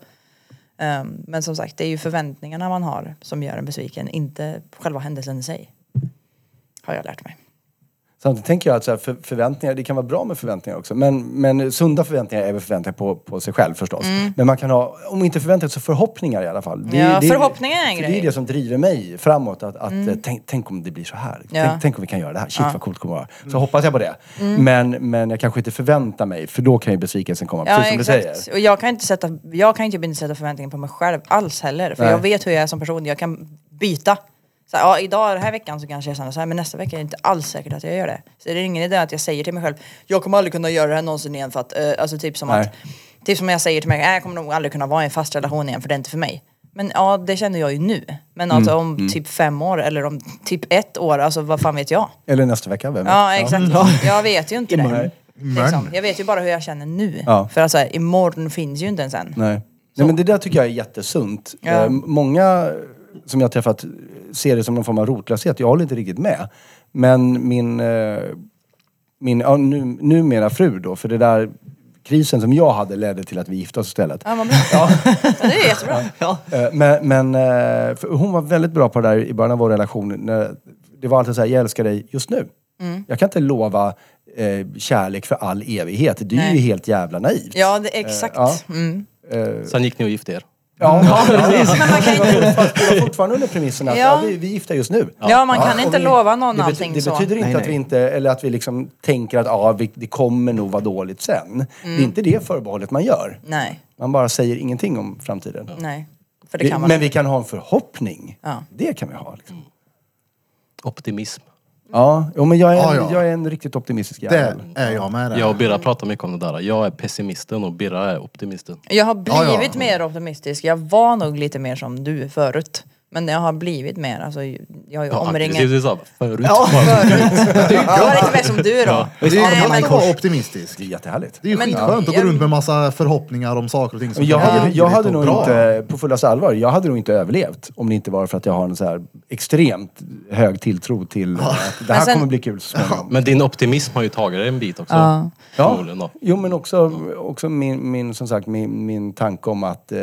Um, men som sagt, det är ju förväntningarna man har som gör en besviken, inte själva händelsen i sig. Har jag lärt mig. Samtidigt tänker jag att så här, för, förväntningar, det kan vara bra med förväntningar också. Men, men sunda förväntningar är väl förväntningar på, på sig själv förstås. Men man kan ha, om inte förväntningar så förhoppningar i alla fall. Mm. Ja, förhoppningar är en grej. Det är det som driver mig framåt. Att, att eh, tänk, tänk om det blir så här. Ja. Tänk, tänk om vi kan göra det här. Shit vad coolt det kommer vara. Så hoppas jag på det. Men, men jag kanske inte förväntar mig, för då kan ju besvikelsen komma. Precis som du säger. Och jag kan inte sätta, jag kan inte sätta förväntningar på mig själv alls heller. För Nej. jag vet hur jag är som person, jag kan byta. Så här, ja, idag, den här veckan så kanske jag känner så här, men nästa vecka är det inte alls säkert att jag gör det. Så det är ingen idé att jag säger till mig själv, jag kommer aldrig kunna göra det här någonsin igen för att, eh, alltså typ som Nej. att, typ som jag säger till mig, "Nej, jag kommer nog aldrig kunna vara i en fast relation igen för det är inte för mig. Men ja, det känner jag ju nu. Men alltså om typ fem år eller om typ ett år, alltså vad fan vet jag? Eller nästa vecka, vem vet? Ja, exakt. Jag vet ju inte det. Liksom. Jag vet ju bara hur jag känner nu. Ja. För alltså, imorgon finns ju inte ens än. Nej. Nej men det där tycker jag är jättesunt. Ja. Eh, många som jag träffat ser det som någon form av rotlöshet. Jag håller inte riktigt med. Men min, eh, min ja, nu, numera fru då, för det där krisen som jag hade ledde till att vi gifte oss istället. Ja, vad bra. Ja. det är jättebra. Eh, Men, men eh, för hon var väldigt bra på det där i början av vår relation. När det var alltid så här, jag älskar dig just nu. Mm. Jag kan inte lova eh, kärlek för all evighet. Det är ju Nej. helt jävla naivt. Ja, det, exakt. ja. Mm. Sen gick ni och gifte er. Ja, precis. Men man kan inte, Fast det var fortfarande under premissen att Ja. ja. vi, vi är gifta just nu. ja, man kan inte vi- lova någon det bety- allting Det så. betyder inte Nej, att nej. vi inte, eller att vi liksom tänker att ja, vi, det kommer nog vara dåligt sen. Det är inte det förbehållet man gör. Nej, Man bara säger ingenting om framtiden. nej. För det Vi, kan man men vi kan ha en förhoppning. Ja. Det kan vi ha. Liksom. Optimism. Ja, jo, men jag är, en, Ja, ja. jag är en riktigt optimistisk Det jävel. är jag med. Det. Jag och Birra pratar mycket om det där. Jag är pessimisten och Birra är optimisten. Jag har blivit Ja, ja. mer optimistisk. Jag var nog lite mer som du förut. Men jag har blivit mer, alltså jag har ju Ja, omringat... aggressivt, så här, förut. Förut. Jag var lite mer som du då. Det är ju Nej, men, vara optimistisk. Det är jättehärligt. Det är ju Men- skitskönt att gå Ja. runt med massa förhoppningar om saker och ting som Jag kan hade, jag roligt hade och nog bra. inte, på fullaste allvar, jag hade nog inte överlevt om det inte var för att jag har en så här extremt hög tilltro till att det här Men sen- kommer bli kul så småningom. Men din optimism har ju tagit dig en bit också. Ja. Förmodligen då. Jo men också, också min, min, som sagt, min, min tanke om att eh,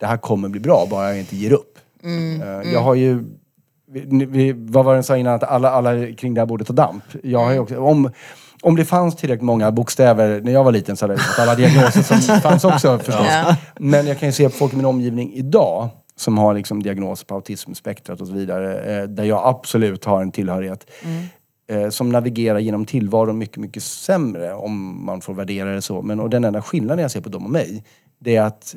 det här kommer bli bra bara jag inte ger upp. Eh, Jag har ju, vi, vi, vad var det jag sa innan, att alla, alla kring det här bordet tar damp. Jag har ju också, om, om det fanns tillräckligt många bokstäver när jag var liten så hade jag fått alla diagnoser som fanns också förstås. Ja. Men jag kan ju se folk i min omgivning idag som har liksom diagnos på autismspektrat och så vidare. Eh, där jag absolut har en tillhörighet. Eh, som navigerar genom tillvaron mycket, mycket sämre om man får värdera det så. Men och den enda skillnaden jag ser på dem och mig, det är att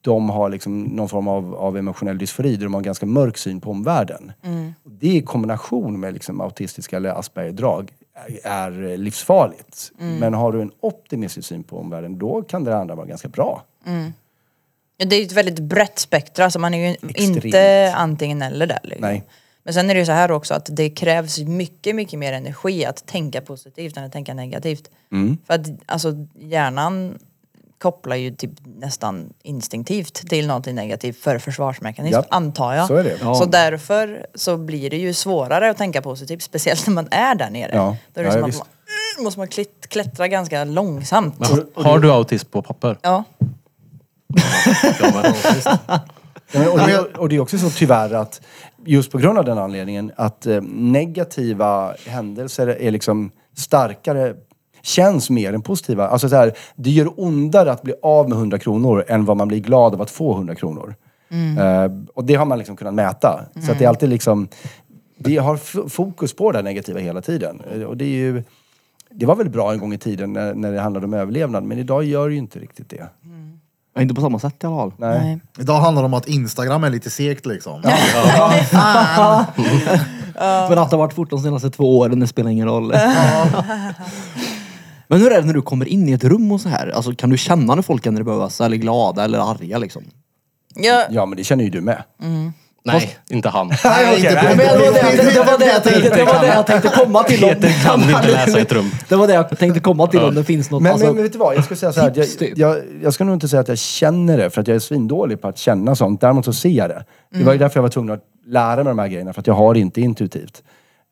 de har liksom någon form av, av emotionell dysfori där de har en ganska mörk syn på omvärlden. Och Det i kombination med liksom autistiska eller Asperger-drag är livsfarligt. Men har du en optimistisk syn på omvärlden, då kan det andra vara ganska bra. Ja, Det är ju ett väldigt brett spektra, så man är ju Extremt. inte antingen eller där. Liksom. Nej. Men sen är det ju så här också att det krävs mycket, mycket mer energi att tänka positivt än att tänka negativt. Mm. För att alltså hjärnan kopplar ju typ nästan instinktivt till någonting negativt för försvarsmekanism, Ja, antar jag. så är det. Så därför så blir det ju svårare att tänka positivt, speciellt när man är där nere. Ja. Då är det Ja, som ja, att visst. man, måste man klit- klättra ganska långsamt. Men har, har du autism på papper? Ja. Ja, men, Ja, men, och, det, och det är också så tyvärr att just på grund av den anledningen att eh, negativa händelser är liksom starkare känns mer än positiva. Alltså så här, det gör ondare att bli av med 100 kronor än vad man blir glad av att få 100 kronor. Eh, och det har man liksom kunnat mäta. Så att det är alltid liksom, vi har fokus på det negativa hela tiden. Eh, Och det är ju, det var väl bra en gång i tiden när, när det handlade om överlevnad, men idag gör det ju inte riktigt det. Ja, Inte på samma sätt i alla fall. Nej. Nej. Idag handlar det om att Instagram är lite segt liksom. Men att det har varit fort de senaste två åren, det spelar ingen roll. Men hur är det när du kommer in i ett rum och så här? Alltså, kan du känna när folk är nervösa eller glada eller arga liksom? Ja, Ja, men det känner ju du med. nej, inte han. Nej, inte Men det var det, jag- det var det jag tänkte, det var det jag tänkte komma till. om- Peter kan inte läsa ett rum. Det var det jag tänkte komma till om det finns något. Men, alltså, men, men vet du vad, jag ska säga så här. tips, Jag, typ. jag, jag ska nog inte säga att jag känner det för att jag är svindålig på att känna sånt. Däremot så ser jag det. Det var ju därför jag var tvungen att lära mig de här grejerna för att jag har det inte intuitivt.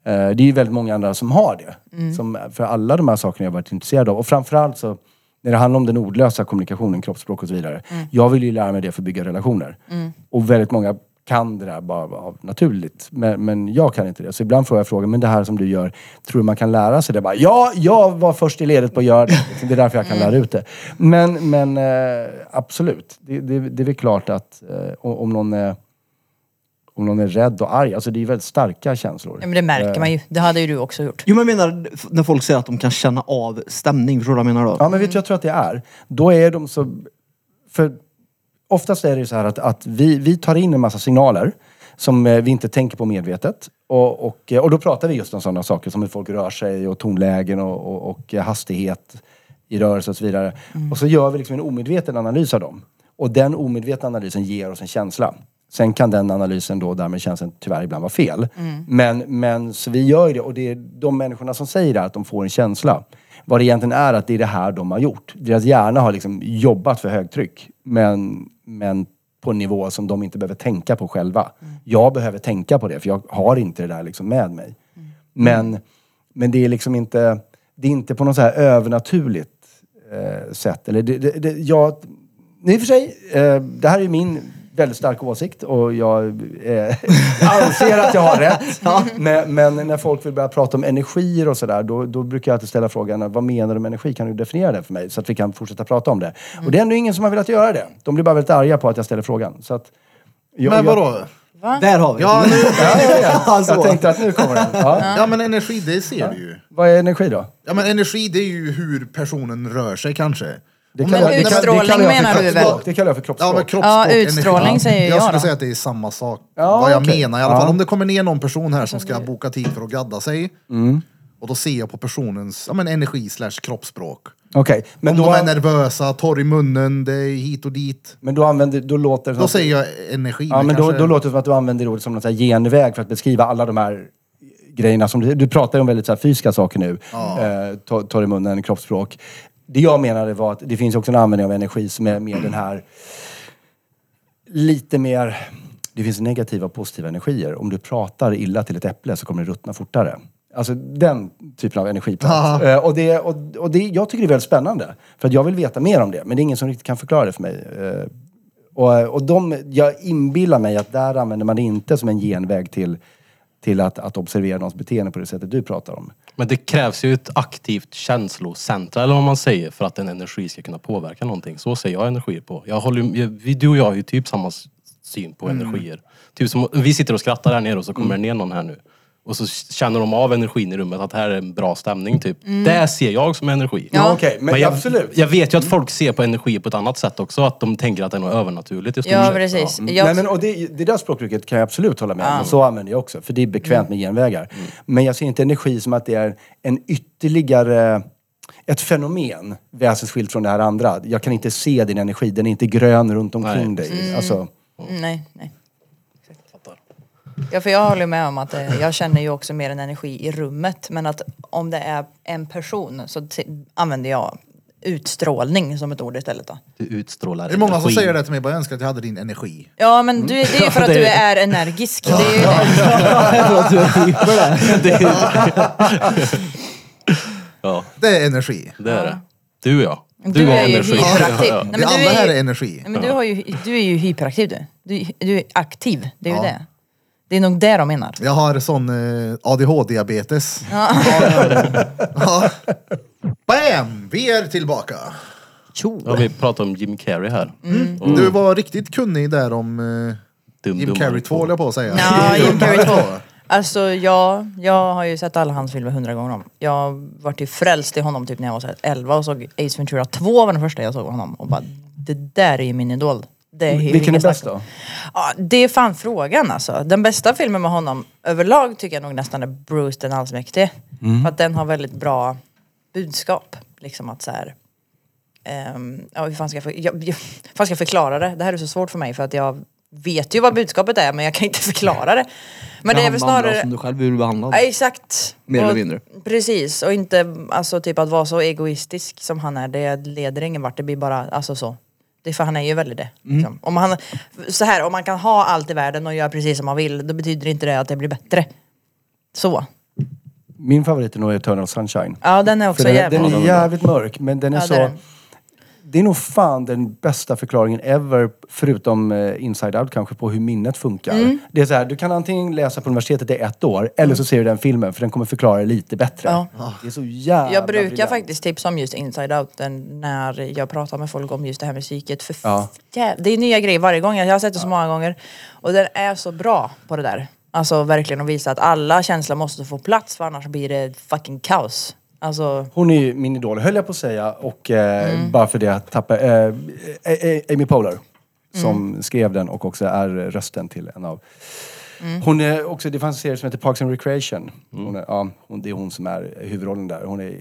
Eh, det är ju väldigt många andra som har det. Som, för alla de här sakerna jag varit intresserad av. Och framförallt så när det handlar om den ordlösa kommunikationen, kroppsspråk och så vidare. Jag vill ju lära mig det för att bygga relationer. Och väldigt många kan det där bara av naturligt. Men, men jag kan inte det. Så ibland får jag frågan, men det här som du gör, tror du man kan lära sig det? Bara, ja, jag var först i ledet på att göra det. Det är därför jag kan lära ut det. Men, men eh, absolut, det, det, det är väl klart att eh, om om någon är om någon är rädd och arg, alltså det är ju väldigt starka känslor. Ja, men det märker man ju. Det hade ju du också gjort. Jo men jag menar när folk säger att de kan känna av stämning, förstår du vad jag menar då? Ja men vet du, jag tror att det är. Då är de så... För oftast är det ju så här att, att vi, vi tar in en massa signaler som eh, vi inte tänker på medvetet. Och, och, eh, och då pratar vi just om sådana saker som hur folk rör sig och tonlägen och, och, och eh, hastighet i rörelse och så vidare. Och så gör vi liksom en omedveten analys av dem. Och den omedvetna analysen ger oss en känsla. Sen kan den analysen då, därmed känslan tyvärr ibland vara fel. Men, men så vi gör ju det och det är de människorna som säger det, att de får en känsla. Vad det egentligen är att det är det här de har gjort. Deras hjärna har liksom jobbat för högtryck. Men, men på en nivå som de inte behöver tänka på själva. Jag behöver tänka på det för jag har inte det där liksom med mig. Men, men det är liksom inte, det är inte på något så här övernaturligt eh, sätt. Eller det, det, det, jag, i och för sig, eh, det här är min väldigt starka åsikt och jag eh, anser att jag har rätt. Men, men när folk vill börja prata om energier och sådär, då, då brukar jag alltid ställa frågan, vad menar du med energi? Kan du definiera det för mig? Så att vi kan fortsätta prata om det. Och det är ändå ingen som har velat göra det. De blir bara väldigt arga på att jag ställer frågan. Så att, jag, Men jag- vadå? Där har vi Ja, nu, Ja, ja, ja. Jag tänkte att nu kommer den. Ja. ja men energi, det ser du ju. Vad är energi då? Ja men energi det är ju hur personen rör sig kanske. Det Men det det utstrålning jag för menar du kroppsspråk. väl? Det kallar jag för Ja kroppsspråk. men kroppsspråk, Ja, utstråling energi. säger jag jag skulle då. säga att det är samma sak. Ja, vad jag okej. menar i alla fall. Ja. Om det kommer ner någon person här som ska boka tid för att gadda sig. Och då ser jag på personens ja, men energi slash kroppsspråk. Okej, men, Om då, de är nervösa, torr i munnen, det är hit och dit. men då använder, då låter det Då säger jag energi. Ja, men då, kanske- då låter det som att du använder ordet som någon här genväg för att beskriva alla de här grejerna som du, du pratar om väldigt så här fysiska saker nu. Eh, torr torr i munnen, kroppsspråk. Det jag menade var att det finns också en användning av energi som är mer den här lite mer det finns negativa och positiva energier. Om du pratar illa till ett äpple så kommer det ruttna fortare. Alltså den typen av energiprat. Eh, och det, och, och det, jag tycker det är väldigt spännande. För att jag vill veta mer om det. Men det är ingen som riktigt kan förklara det för mig. Eh, och, och de, jag inbillar mig att där använder man det inte som en genväg till, till att, att observera någons beteende på det sättet du pratar om. Men det krävs ju ett aktivt känslocentra eller vad man säger för att en energi ska kunna påverka någonting. Så ser jag energier på. Jag håller, vi, du och jag har ju typ samma syn på energier. Typ som, vi sitter och skrattar här nere och så kommer det ner någon här nu. Och så känner de av energin i rummet, att här är en bra stämning typ. Det ser jag som energi. Ja. Okej, men, jag, absolut. jag vet ju att folk ser på energi på ett annat sätt också. Att de tänker att det är något övernaturligt i stort Ja, sett. precis. Nej, Jag, men, och det, det där språkbruket kan jag absolut hålla med om. och Så använder jag också. För det är bekvämt med genvägar. Men jag ser inte energi som att det är en ytterligare ett fenomen väsensskilt från det här andra. Jag kan inte se din energi. Den är inte grön runt omkring Nej. dig. Alltså, Mm, nej, nej. Ja, för jag håller med om att eh, jag känner ju också mer en energi i rummet. Men att om det är en person så använder jag utstrålning som ett ord istället då. Du utstrålar Det är många som energi. säger det till mig, bara jag önskar att jag hade din energi. Ja men du, det är ju för att du är energisk. Det är ju det. För att du är hyper där. Ja, Det är energi. det är det. Du ja. Du, Du har är ju energi. hyperaktiv. Ja, ja. Nej, men du alla är här ju- är energi. Nej, men du, har ju, du är ju hyperaktiv du. Du, du är aktiv, det är ju det. Det är nog det de menar. Jag har sån eh, ADHD-diabetes. Ja. Bam! Vi är tillbaka. Ja, vi pratar om Jim Carrey här. Mm. Och Du var riktigt kunnig där om eh, Dum Jim Dummare Carrey 2 höll jag på att säga. Ja, Jim Carrey 2. två. Alltså ja, jag har ju sett alla hans filmer hundra gånger om. Jag vart ju frälst i honom typ när jag var så här 11 och såg Ace Ventura 2 var den första jag såg honom. Och bara, det där är ju min idol. Det är vilken är bäst då? Ja, det är fan frågan alltså. Den bästa filmen med honom överlag tycker jag nog nästan är Bruce den allsmäktige. För att den har väldigt bra budskap. Liksom att så här. ehm, ja, hur fan ska jag, för, jag, jag, fan ska jag förklara det? Det här är så svårt för mig för att jag vet ju vad budskapet är men jag kan inte förklara det. Men det är väl snarare... som du själv vill behandlad. Ja, exakt. Mer eller mindre. Precis, och inte alltså typ att vara så egoistisk som han är. Det leder ingen vart, det blir bara alltså så. Det är för han är ju väldigt det. Mm. Liksom. Om, han, så här, om man kan ha allt i världen och göra precis som man vill, då betyder inte det att det blir bättre. Så. Min favorit är nog Eternal Sunshine. Ja, den är också För den, jävligt den är jävligt mörk, men den är Ja, så... den. Det är nog fan den bästa förklaringen ever, förutom eh, Inside Out kanske, på hur minnet funkar. Mm. Det är så här, du kan antingen läsa på universitetet i ett år, eller så ser du den filmen, för den kommer förklara det lite bättre. Ja. Det är så jävla Jag brukar briljant. faktiskt tipsa om just Inside Out den- när jag pratar med folk om just det här med psyket. För Ja. det är nya grejer varje gång. Jag har sett det så många gånger. Och den är så bra på det där. Alltså verkligen att visa att alla känslor måste få plats för annars blir det fucking kaos. Alltså, Hon är ju min idol, höll jag på att säga. Och eh, Mm. bara för det tappade... Eh, Amy Poehler. Som Mm. skrev den och också är rösten till en av... Mm. Hon är också, det fanns en serie som heter Parks and Recreation. Hon är, ja, hon, det är hon som är huvudrollen där. Hon är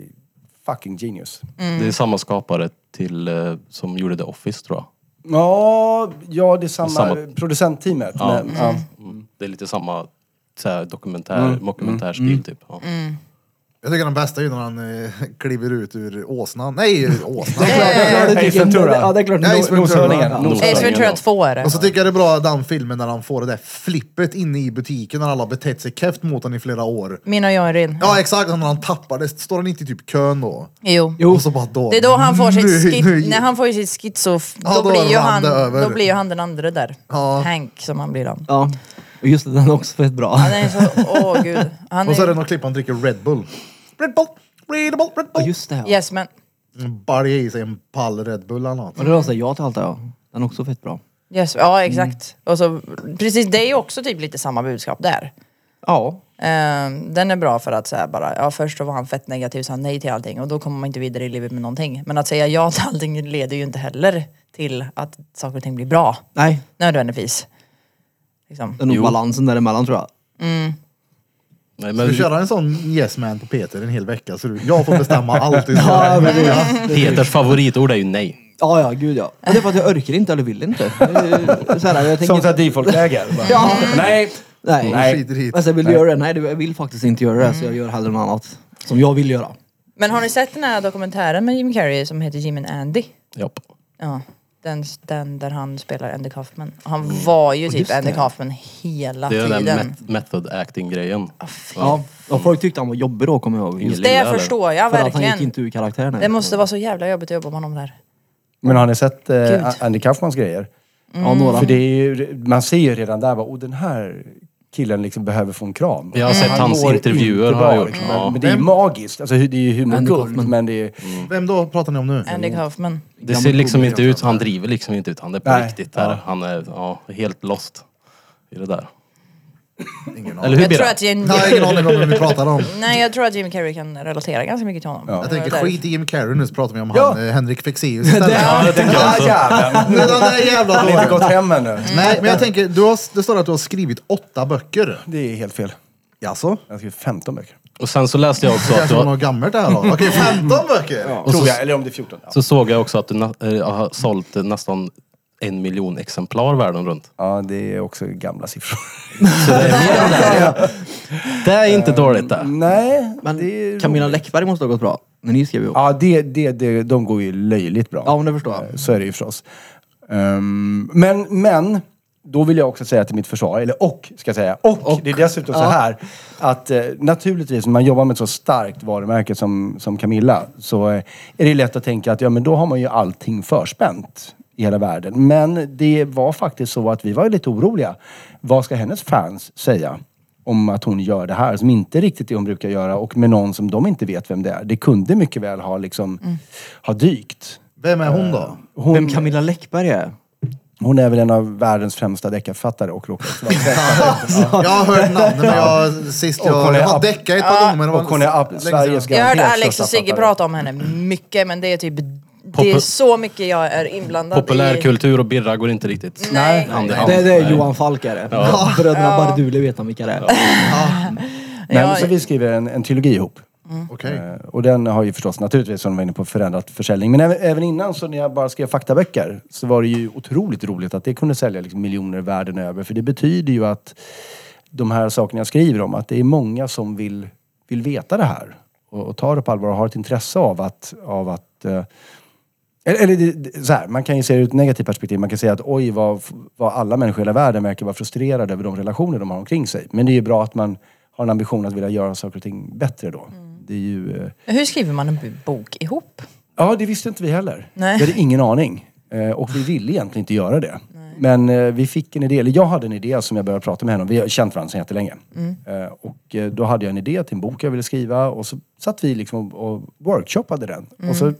fucking genius. Mm. Det är samma skapare till, eh, som gjorde The Office tror jag. Ja, ja det är samma, Samma- producentteamet. Ja. Men, ja. Mm. Det är lite samma så här, dokumentär, mockumentärstil typ. Ja. Jag tycker den bästa är ju när han eh, kliver ut ur åsnan. Nej, åsnan. Ja, det Ace tycker- Ventura. Ja, det är klart. Ja, Ace Ventura. Ja. Ace Ventura ja. 2 är det. Och så tycker jag det är bra den filmen när han får det där flippet inne i butiken när alla har betett sig keft mot honom i flera år. Min och Jorin. Ja exakt, när han tappar det står han inte i typ kön då. Jo. Och så bara då. Det är då han får sitt skit, när han får sitt schizo, Ja, då, då blir ju han, då blir ju han den andra där. Ja. Hank som han blir han. Ja, och just det, den är också fett bra. Han är så, åh gud. Han Och så är det är, någon klipp han dricker Red Bull. Red Bull, Red Bull, Red Ja, Bull. just det. Ja. yes men, Balja i sig en pall Red Bull eller något. Och det var så här, ja till allt det ja. Den är också fett bra. yes, ja exakt. Och så, precis det är ju också typ lite samma budskap där. Ja. Ehm, den är bra för att säga bara, ja först så var han fett negativ och sa nej till allting och då kommer man inte vidare i livet med någonting. Men att säga ja till allting leder ju inte heller till att saker och ting blir bra. Nej, Nödvändigtvis. Liksom. det är nog Jo. balansen däremellan tror jag. Nej, Ska men du köra en sån yes man på Peter en hel vecka så du, jag får bestämma allt. Ja, men det, Peters favoritord är ju nej. ja, ja, gud ja. Men det är för att jag orkar inte eller vill inte. Så här, jag Som tänker, såhär default-läge. Ja. Nej. nej, Nej. Skiter hit. Alltså vill göra det. Nej, det- jag vill faktiskt inte göra det. Så jag gör hellre något annat. Som jag vill göra. Men har ni sett den här dokumentären med Jim Carrey som heter Jim and Andy? Japp. Ja. Den, den där han spelar Andy Kaufman. Han var ju typ Andy. Kaufman hela Det är den tiden. där met- method acting grejen. Ja. och folk tyckte han var jobbig då kommer jag ihåg. Just Det Det eller? förstår jag för att han gick verkligen. inte ur karaktären. Det måste vara så jävla jobbigt att jobba med honom där. Men har ni sett eh, Andy Kaufmans grejer? Ja, några. För det är ju, man ser ju redan där, bara, oh, den här killen liksom behöver få en kram. Jag har sett Han hans mår intervjuer, inte har jag bra, gjort. liksom. Ja. Men det är ju magiskt. Alltså, det är ju Andy humorguld, Kaufman. men det är... Vem då pratar ni om nu? Andy Kaufman. Det ser liksom inte ut, han driver liksom inte ut, han är på Nej. riktigt där. Ja. Han är ja, helt lost i det där. Ingen Eller aning. hur Jag tror Birra? att Jim, har ingen aning om vem vi pratar om. nej, jag tror att Jim Carrey kan relatera ganska mycket till honom. Jag tänker Där. skit i Jim Carrey nu så pratar vi om Ja. han, eh, Henrik Fexeus istället. Ja, det tänker jag också. jäveln! Den där jävla Han har inte dåren. gått hem ännu. Nej, men jag tänker, du har, det står att du har skrivit åtta böcker. Det är helt fel. Jaså? Jag har skrivit 15 böcker. Och sen så läste jag också Det att kanske du var har, något gammalt det här då? Okej, 15 böcker! Tror så- jag, eller om det är 14. Ja. så såg jag också att du na- äh, har sålt nästan en miljon exemplar världen runt. ja, det är också gamla siffror. Det är inte dåligt det. Nej, Men det är Camilla. Läckberg måste ha gått bra. När ni skrev ihop. Ja, det, det, det, de går ju löjligt bra. Ja, men det förstår jag. Eh, Så är det ju förstås. Ehm, men, men, då vill jag också säga till mitt försvar, eller och ska jag säga, och, det är dessutom så Ja. här att eh, naturligtvis när man jobbar med ett så starkt varumärke som, som Camilla så eh, är det lätt att tänka att ja men då har man ju allting förspänt i hela världen. Men det var faktiskt så att vi var lite oroliga. Vad ska hennes fans säga? om att hon gör det här som inte riktigt är det hon brukar göra och med någon som de inte vet vem det är. Det kunde mycket väl ha liksom ha dykt. Vem är hon då? Hon, Vem Camilla Läckberg är? hon är väl en av världens främsta deckarförfattare och råkar. Jag har hört namnet men jag, sist jag, jag har däckat ett par gånger. men det var och hon är Sveriges. Jag Alex och Sigge prata om henne mycket men det är typ det är så mycket jag är inblandad i. Populärkultur och birra går inte riktigt Nej. hand i hand. Det, det är Nej. Johan Falk är det. Bröderna Barduli vet han vilka det är. Men Ja. så vi skriver en, en trilogi ihop. Okej. Eh, Och den har ju förstås naturligtvis, som du var inne på, förändrat försäljning. Men även, även innan så när jag bara skrev faktaböcker så var det ju otroligt roligt att det kunde sälja liksom miljoner världen över. För det betyder ju att de här sakerna jag skriver om, att det är många som vill, vill veta det här. Och, och tar det på allvar och har ett intresse av att, av att eh, eller, eller så här, man kan ju se det ur ett negativt perspektiv. Man kan säga att oj vad, vad alla människor i hela världen verkar vara frustrerade över de relationer de har omkring sig. Men det är ju bra att man har en ambition att vilja göra saker och ting bättre då. Det är ju... eh, Hur skriver man en bok ihop? Ja, det visste inte vi heller. Nej. Vi hade ingen aning. Eh, och vi ville egentligen inte göra det. Men eh, vi fick en idé, eller jag hade en idé som jag började prata med henne om. Vi har känt varandra sedan jättelänge. Eh, och eh, då hade jag en idé till en bok jag ville skriva och så satt vi liksom och, workshoppade den. Och så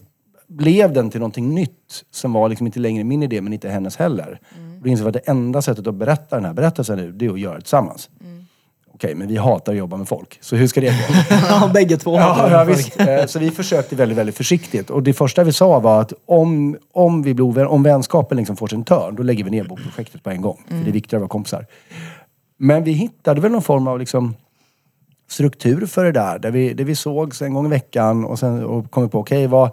blev den till någonting nytt som var liksom inte längre min idé men inte hennes heller. Och då insåg vi att det enda sättet att berätta den här berättelsen nu, det är att göra det tillsammans. Okej, men vi hatar att jobba med folk. Så hur ska det gå? Ja, bägge två. Ja, ja, visst. Eh, Så vi försökte väldigt, väldigt försiktigt. Och det första vi sa var att om, om, vi blir ovän, om vänskapen liksom får sin törn, då lägger vi ner bokprojektet på en gång. För det är viktigare att vara kompisar. Men vi hittade väl någon form av liksom struktur för det där. Där vi, där vi sågs en gång i veckan och sen och kom vi på, okej vad...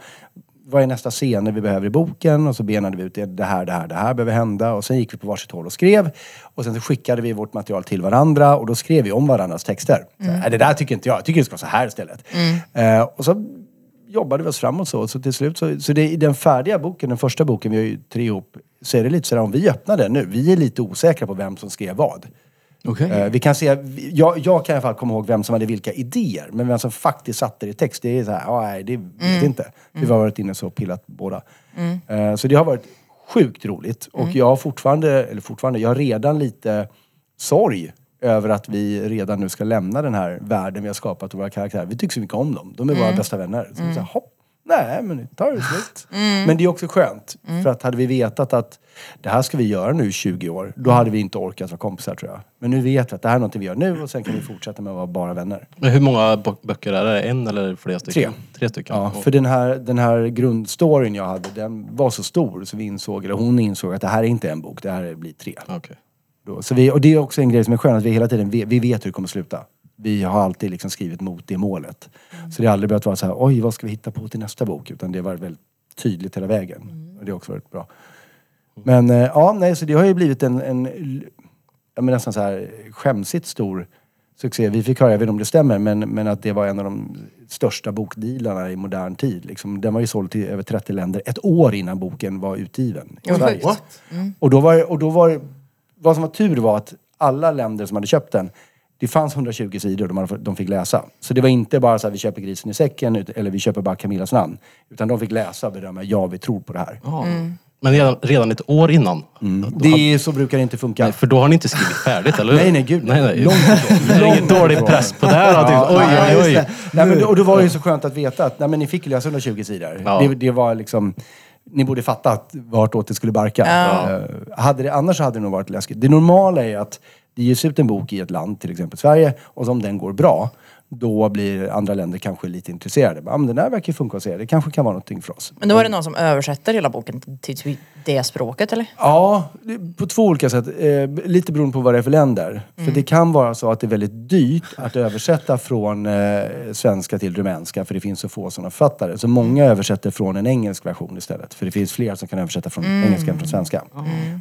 vad är nästa scener vi behöver i boken? Och så benade vi ut det, det här, det här, det här behöver hända. Och sen gick vi på varsitt håll och skrev. Och sen så skickade vi vårt material till varandra och då skrev vi om varandras texter. Så, "Nej, det där tycker inte jag, jag tycker det ska vara så här istället. Eh, och så jobbade vi oss framåt så. Så till slut så, så det, i den färdiga boken, den första boken, vi har ju tre ihop, så är det lite sådär om vi öppnar den nu, vi är lite osäkra på vem som skrev vad. Okej. Eh, vi kan se, jag, jag kan i alla fall komma ihåg vem som hade vilka idéer, men vem som faktiskt satte det i text, det är såhär, ja nej det vet inte. Vi har varit inne så och pillat båda. Eh, så det har varit sjukt roligt och jag har fortfarande, eller fortfarande, jag har redan lite sorg över att vi redan nu ska lämna den här världen vi har skapat och våra karaktärer. Vi tycker så mycket om dem. De är våra bästa vänner. Så mm. så här, hopp, nej men nu tar det slut. Men det är också skönt. För att hade vi vetat att det här ska vi göra nu i 20 år, då hade vi inte orkat vara kompisar tror jag. Men nu vet vi att det här är något vi gör nu och sen kan vi fortsätta med att vara bara vänner. Men hur många böcker är det? En eller flera stycken? Tre stycken? Ja, för den här, den här grundstoryn jag hade, den var så stor så vi insåg, eller hon insåg att det här är inte en bok, det här blir tre. Okej. Då. Så vi, och det är också en grej som är skön, att vi hela tiden vet, vi vet hur det kommer sluta. Vi har alltid liksom skrivit mot det målet. Så det har aldrig behövt vara så här, oj vad ska vi hitta på till nästa bok? Utan det har varit väldigt tydligt hela vägen. Och det har också varit bra. Men eh, ja, nej, så det har ju blivit en, en ja, men nästan så här skämsigt stor succé. Vi fick höra, jag vet inte om det stämmer, men, men att det var en av de största bokdealarna i modern tid. Liksom, den var ju såld till över 30 länder ett år innan boken var utgiven. i Sverige. What? Och då var, och då var vad som var tur var att alla länder som hade köpt den, det fanns 120 sidor de, hade, de fick läsa. Så det var inte bara så här, vi köper grisen i säcken eller vi köper bara Camillas namn. Utan de fick läsa och bedöma, ja vi tror på det här. Ja. Men redan, redan ett år innan? Då Det är, så brukar det inte funka. Nej, för då har ni inte skrivit färdigt, eller hur? Nej, nej, gud, Nej, nej. långt ifrån. Det är ingen dålig press på det här. Ja, Oj, nej, oj, oj. Nej, men, och då var det ju så skönt att veta att nej, men ni fick ju läsa 120 sidor. Ja. Det, det var liksom... Ni borde fatta att vartåt det skulle barka. Eh, hade det, annars hade det nog varit läskigt. Det normala är att det ges ut en bok i ett land, till exempel Sverige, och om den går bra, då blir andra länder kanske lite intresserade. Ja, men den här verkar funka hos er. Det kanske kan vara någonting för oss. Men då är det någon som översätter hela boken till det språket eller? Ja, på två olika sätt. Eh, lite beroende på vad det är för länder. För det kan vara så att det är väldigt dyrt att översätta från eh, svenska till rumänska för det finns så få sådana författare. Så många översätter från en engelsk version istället. För det finns fler som kan översätta från engelska än från svenska.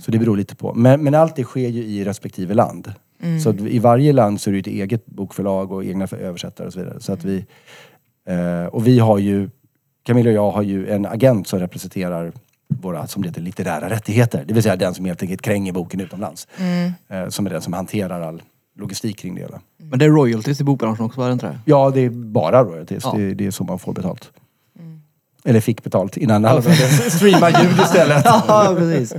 Så det beror lite på. Men, men allt det sker ju i respektive land. Så att i varje land så är det ett eget bokförlag och egna översättare och så vidare. Så att vi, eh, och vi har ju, Camilla och jag har ju en agent som representerar våra, som det heter, litterära rättigheter. Det vill säga den som helt enkelt kränger boken utomlands. Eh, som är den som hanterar all logistik kring det hela. Men det är royalties i bokbranschen också, är det inte det? Ja, det är bara royalties. Ja. Det, det är så man får betalt. Eller fick betalt innan alla började streama ljud istället. Ja, precis.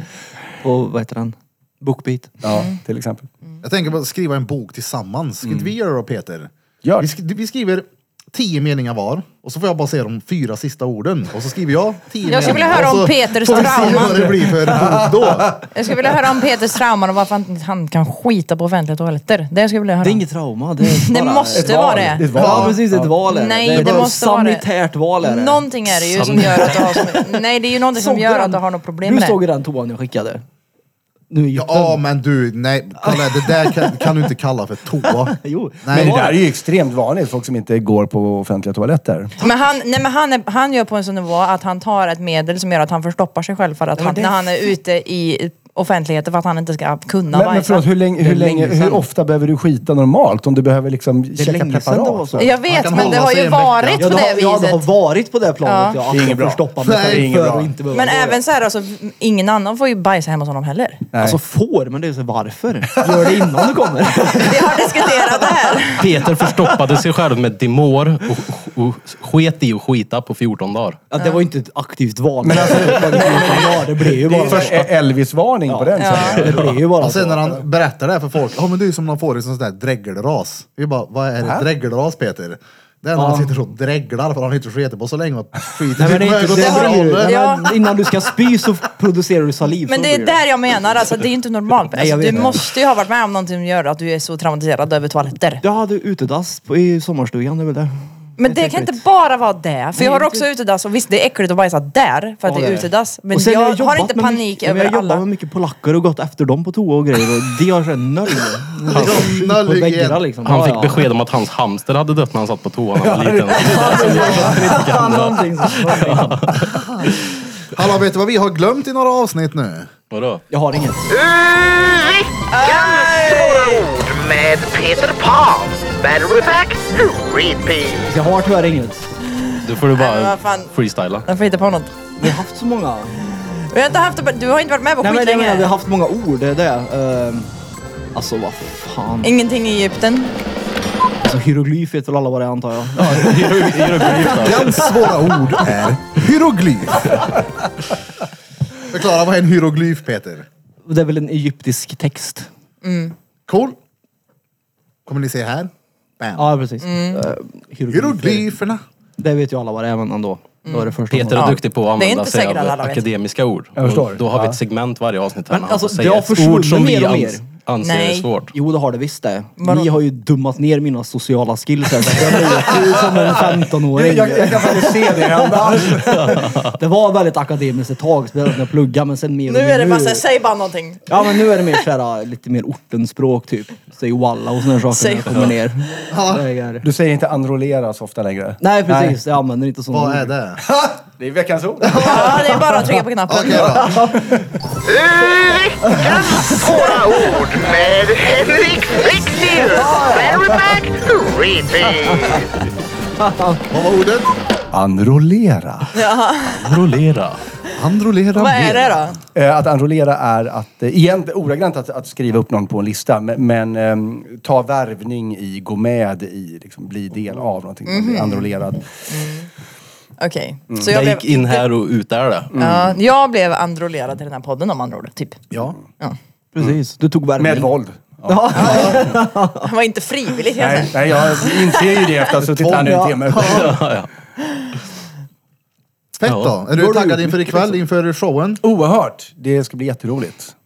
Och vad heter den? Bookbeat. Ja, till exempel. Jag tänker på att skriva en bok tillsammans. Ska inte vi göra det då Peter? Gör. Vi, sk vi skriver tio meningar var och så får jag bara säga de fyra sista orden. Och så skriver jag tio Jag skulle vilja meningar, höra och om så Peters får vi se trauman. vad det blir för bok då. Jag skulle vilja höra om Peters trauman och varför han, han kan skita på offentliga toaletter. Det skulle jag vilja höra. Det är inget trauma. Det, är Det bara måste Ett val. vara Det är det. ett val. Ja, precis. Ett val är det. Nej, det, det bara måste vara det. sanitärt val är det. Någonting är det ju som gör att du har som, Nej, det är ju någonting som Såg du gör den? att du har något problem Du med det. såg ju den toan jag skickade. Nu. Ja men du, nej. Kolla, det där kan, kan du inte kalla för toa. Jo. Men Nej, det där är ju extremt vanligt, folk som inte går på offentliga toaletter. Men han, nej, men han, är, han gör på en sån nivå att han tar ett medel som gör att han förstoppar sig själv för att men han, när han är ute i offentligheten för att han inte ska kunna Men, men förlåt, hur, länge, hur, länge, hur ofta behöver du skita normalt? Om du behöver liksom Det var preparat? så. Jag vet, men det har ju varit på det, det har, ja, det har viset. varit på det planet. Ja. Ja. Det är inget bra. Förstoppa Nej, mig är inget för bra. inte Men även så här, alltså, ingen annan får ju bajsa hemma hos honom heller. Nej. Alltså får, men det är så varför? Gör det innan du kommer. Vi har diskuterat det här. Peter förstoppade sig själv med Dimor och, och sket i att skita på 14 dagar. Ja, det var ju inte ett aktivt val. Men alltså, ja, det blir ju det är bara först Elvis-varning på den. Ja. sen. Det blir ju bara Och sen så. när han berättar det här för folk, ja men det är ju som man får i sån där dräggelras. Vi bara, vad är ett dräggelras Peter? Det är när han sitter och drägglar för att han inte skitit på så länge. Skiter Nej, men det är inte, det ju, hållet. Ja. men innan du ska spy så producerar du saliv. Men så det är blir där jag menar, alltså, det är ju inte normalt. Nej, jag Alltså, vet du det. måste ju ha varit med om någonting som gör att du är så traumatiserad över toaletter. Jag hade utedass på, i sommarstugan, det är väl det. Men det kan inte bara vara det. För jag har också utedass och visst det är äckligt att bajsa där för att Ja, det det är utedass. Men Och sen jag, har har jobbat inte med panik mycket, över Jag har jobbat alla. med mycket polacker och gått efter dem på toa och grejer och de har. Skit på hygien. väggarna liksom. Han Ja, fick ja. besked om att hans hamster hade dött när han satt på toan när han var liten. Någonting. Hallå, vet du vad vi har glömt i några avsnitt nu? Vadå? Jag har inget. ord med Peter Pan. Battery pack, repeat. Jag har tyvärr inget. Du får du Nej, men bara vad fan. freestyla. Jag får hitta på något. Vi har haft så många. Vi har inte haft du har inte varit med på Nej men jag menar, vi har haft många ord, det är det. Ehm, alltså vad fan. Ingenting i Egypten. Alltså hieroglyf vet väl alla vad det är antar jag. Veckans svåra ord är hieroglyf. Förklara, vad är en hieroglyf Peter? Det är väl en egyptisk text. Cool. Kommer ni se här? Bam. Ja precis. Mm. Uh, hieroglyfer. Hieroglyferna. Det vet ju alla vad det är men ändå. Då är det första Peter som- är duktig på att Det är använda inte sig säkert av vet. akademiska ord. Jag förstår. Och Då har vi Ja. ett segment varje avsnitt här Men när han alltså, får det säga har ett försvunnit ord som vi mer och ans mer. Anser Nej. är svårt. Jo det har det visst det. Vadå? Ni har ju dummat ner mina sociala skills här. så Jag låter ju som en 15-åring. Jag, jag kan faktiskt se det hända. Det var väldigt akademiskt ett tag, speciellt när jag pluggade men sen mer och Nu mer är det bara såhär, säg bara någonting. Ja men nu är det mer såhär, lite mer ortenspråk typ. Säg walla och sådana saker Säg när jag kommer ner. Det är- Du säger inte enrollera så ofta längre. Nej precis, jag använder inte sådana Vad är det? Det är veckans ord. Ja, det är bara att trycka på knappen. Okej då. Veckans svåra ord med Henrik Fexeus. Pack, repeat. Vad var ordet? Anrollera. Rollera. Androlera Vad är det då? Eh, Att anrollera är att, eh, igen ordagrant att, att skriva upp någon på en lista, men, men ehm, ta värvning i, gå med i, liksom, bli del av någonting. Blir Anrollerad. Okej. Så Jag jag blev, gick in här och ut där det. ja, jag blev androlerad till den här podden om andra ord, typ. Ja. Ja. Precis, du tog värvning. Med våld. Det var inte frivilligt kan jag Nej, säga. nej, jag inser ju det efter att ha suttit här nu en timme. Fett då. Är du taggad inför ikväll, inför showen? Oerhört. Det ska bli jätteroligt.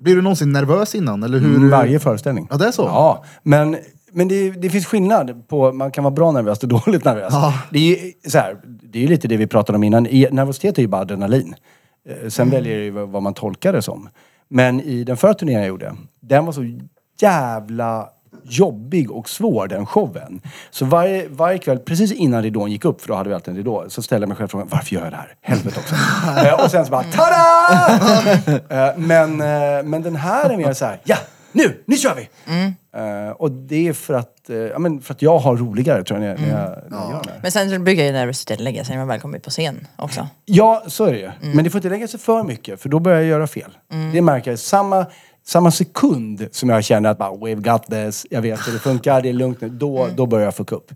Blir du någonsin nervös innan? Eller hur? Mm, Varje föreställning. Ja, det är så? Ja, men, men det, det finns skillnad på, man kan vara bra nervös och dåligt nervös. Ja. Det är ju så här, det är lite det vi pratade om innan. I- Nervositet är ju bara adrenalin. Eh, Sen väljer det ju vad man tolkar det som. Men i den förra turneringen jag gjorde, den var så jävla jobbig och svår den showen. Så varje, varje kväll, precis innan ridån gick upp, för då hade vi alltid en ridå, så ställde jag mig själv frågan, varför gör jag det här? Helvete också. Eh, och sen så bara, tada! Eh, men, men den här är mer så här, ja, nu, nu kör vi! Eh, och det är för att, eh, ja, men för att jag har roligare tror jag, när, när jag, när jag gör det. Men sen så brukar ju nervositeten lägga sig när man väl kommer ut på scen också. Ja, så är det ju. Men det får inte lägga sig för mycket, för då börjar jag göra fel. Det märker jag. Samma, samma sekund som jag känner att bara, we've got this, jag vet hur det funkar, det är lugnt nu, då, då börjar jag fucka upp.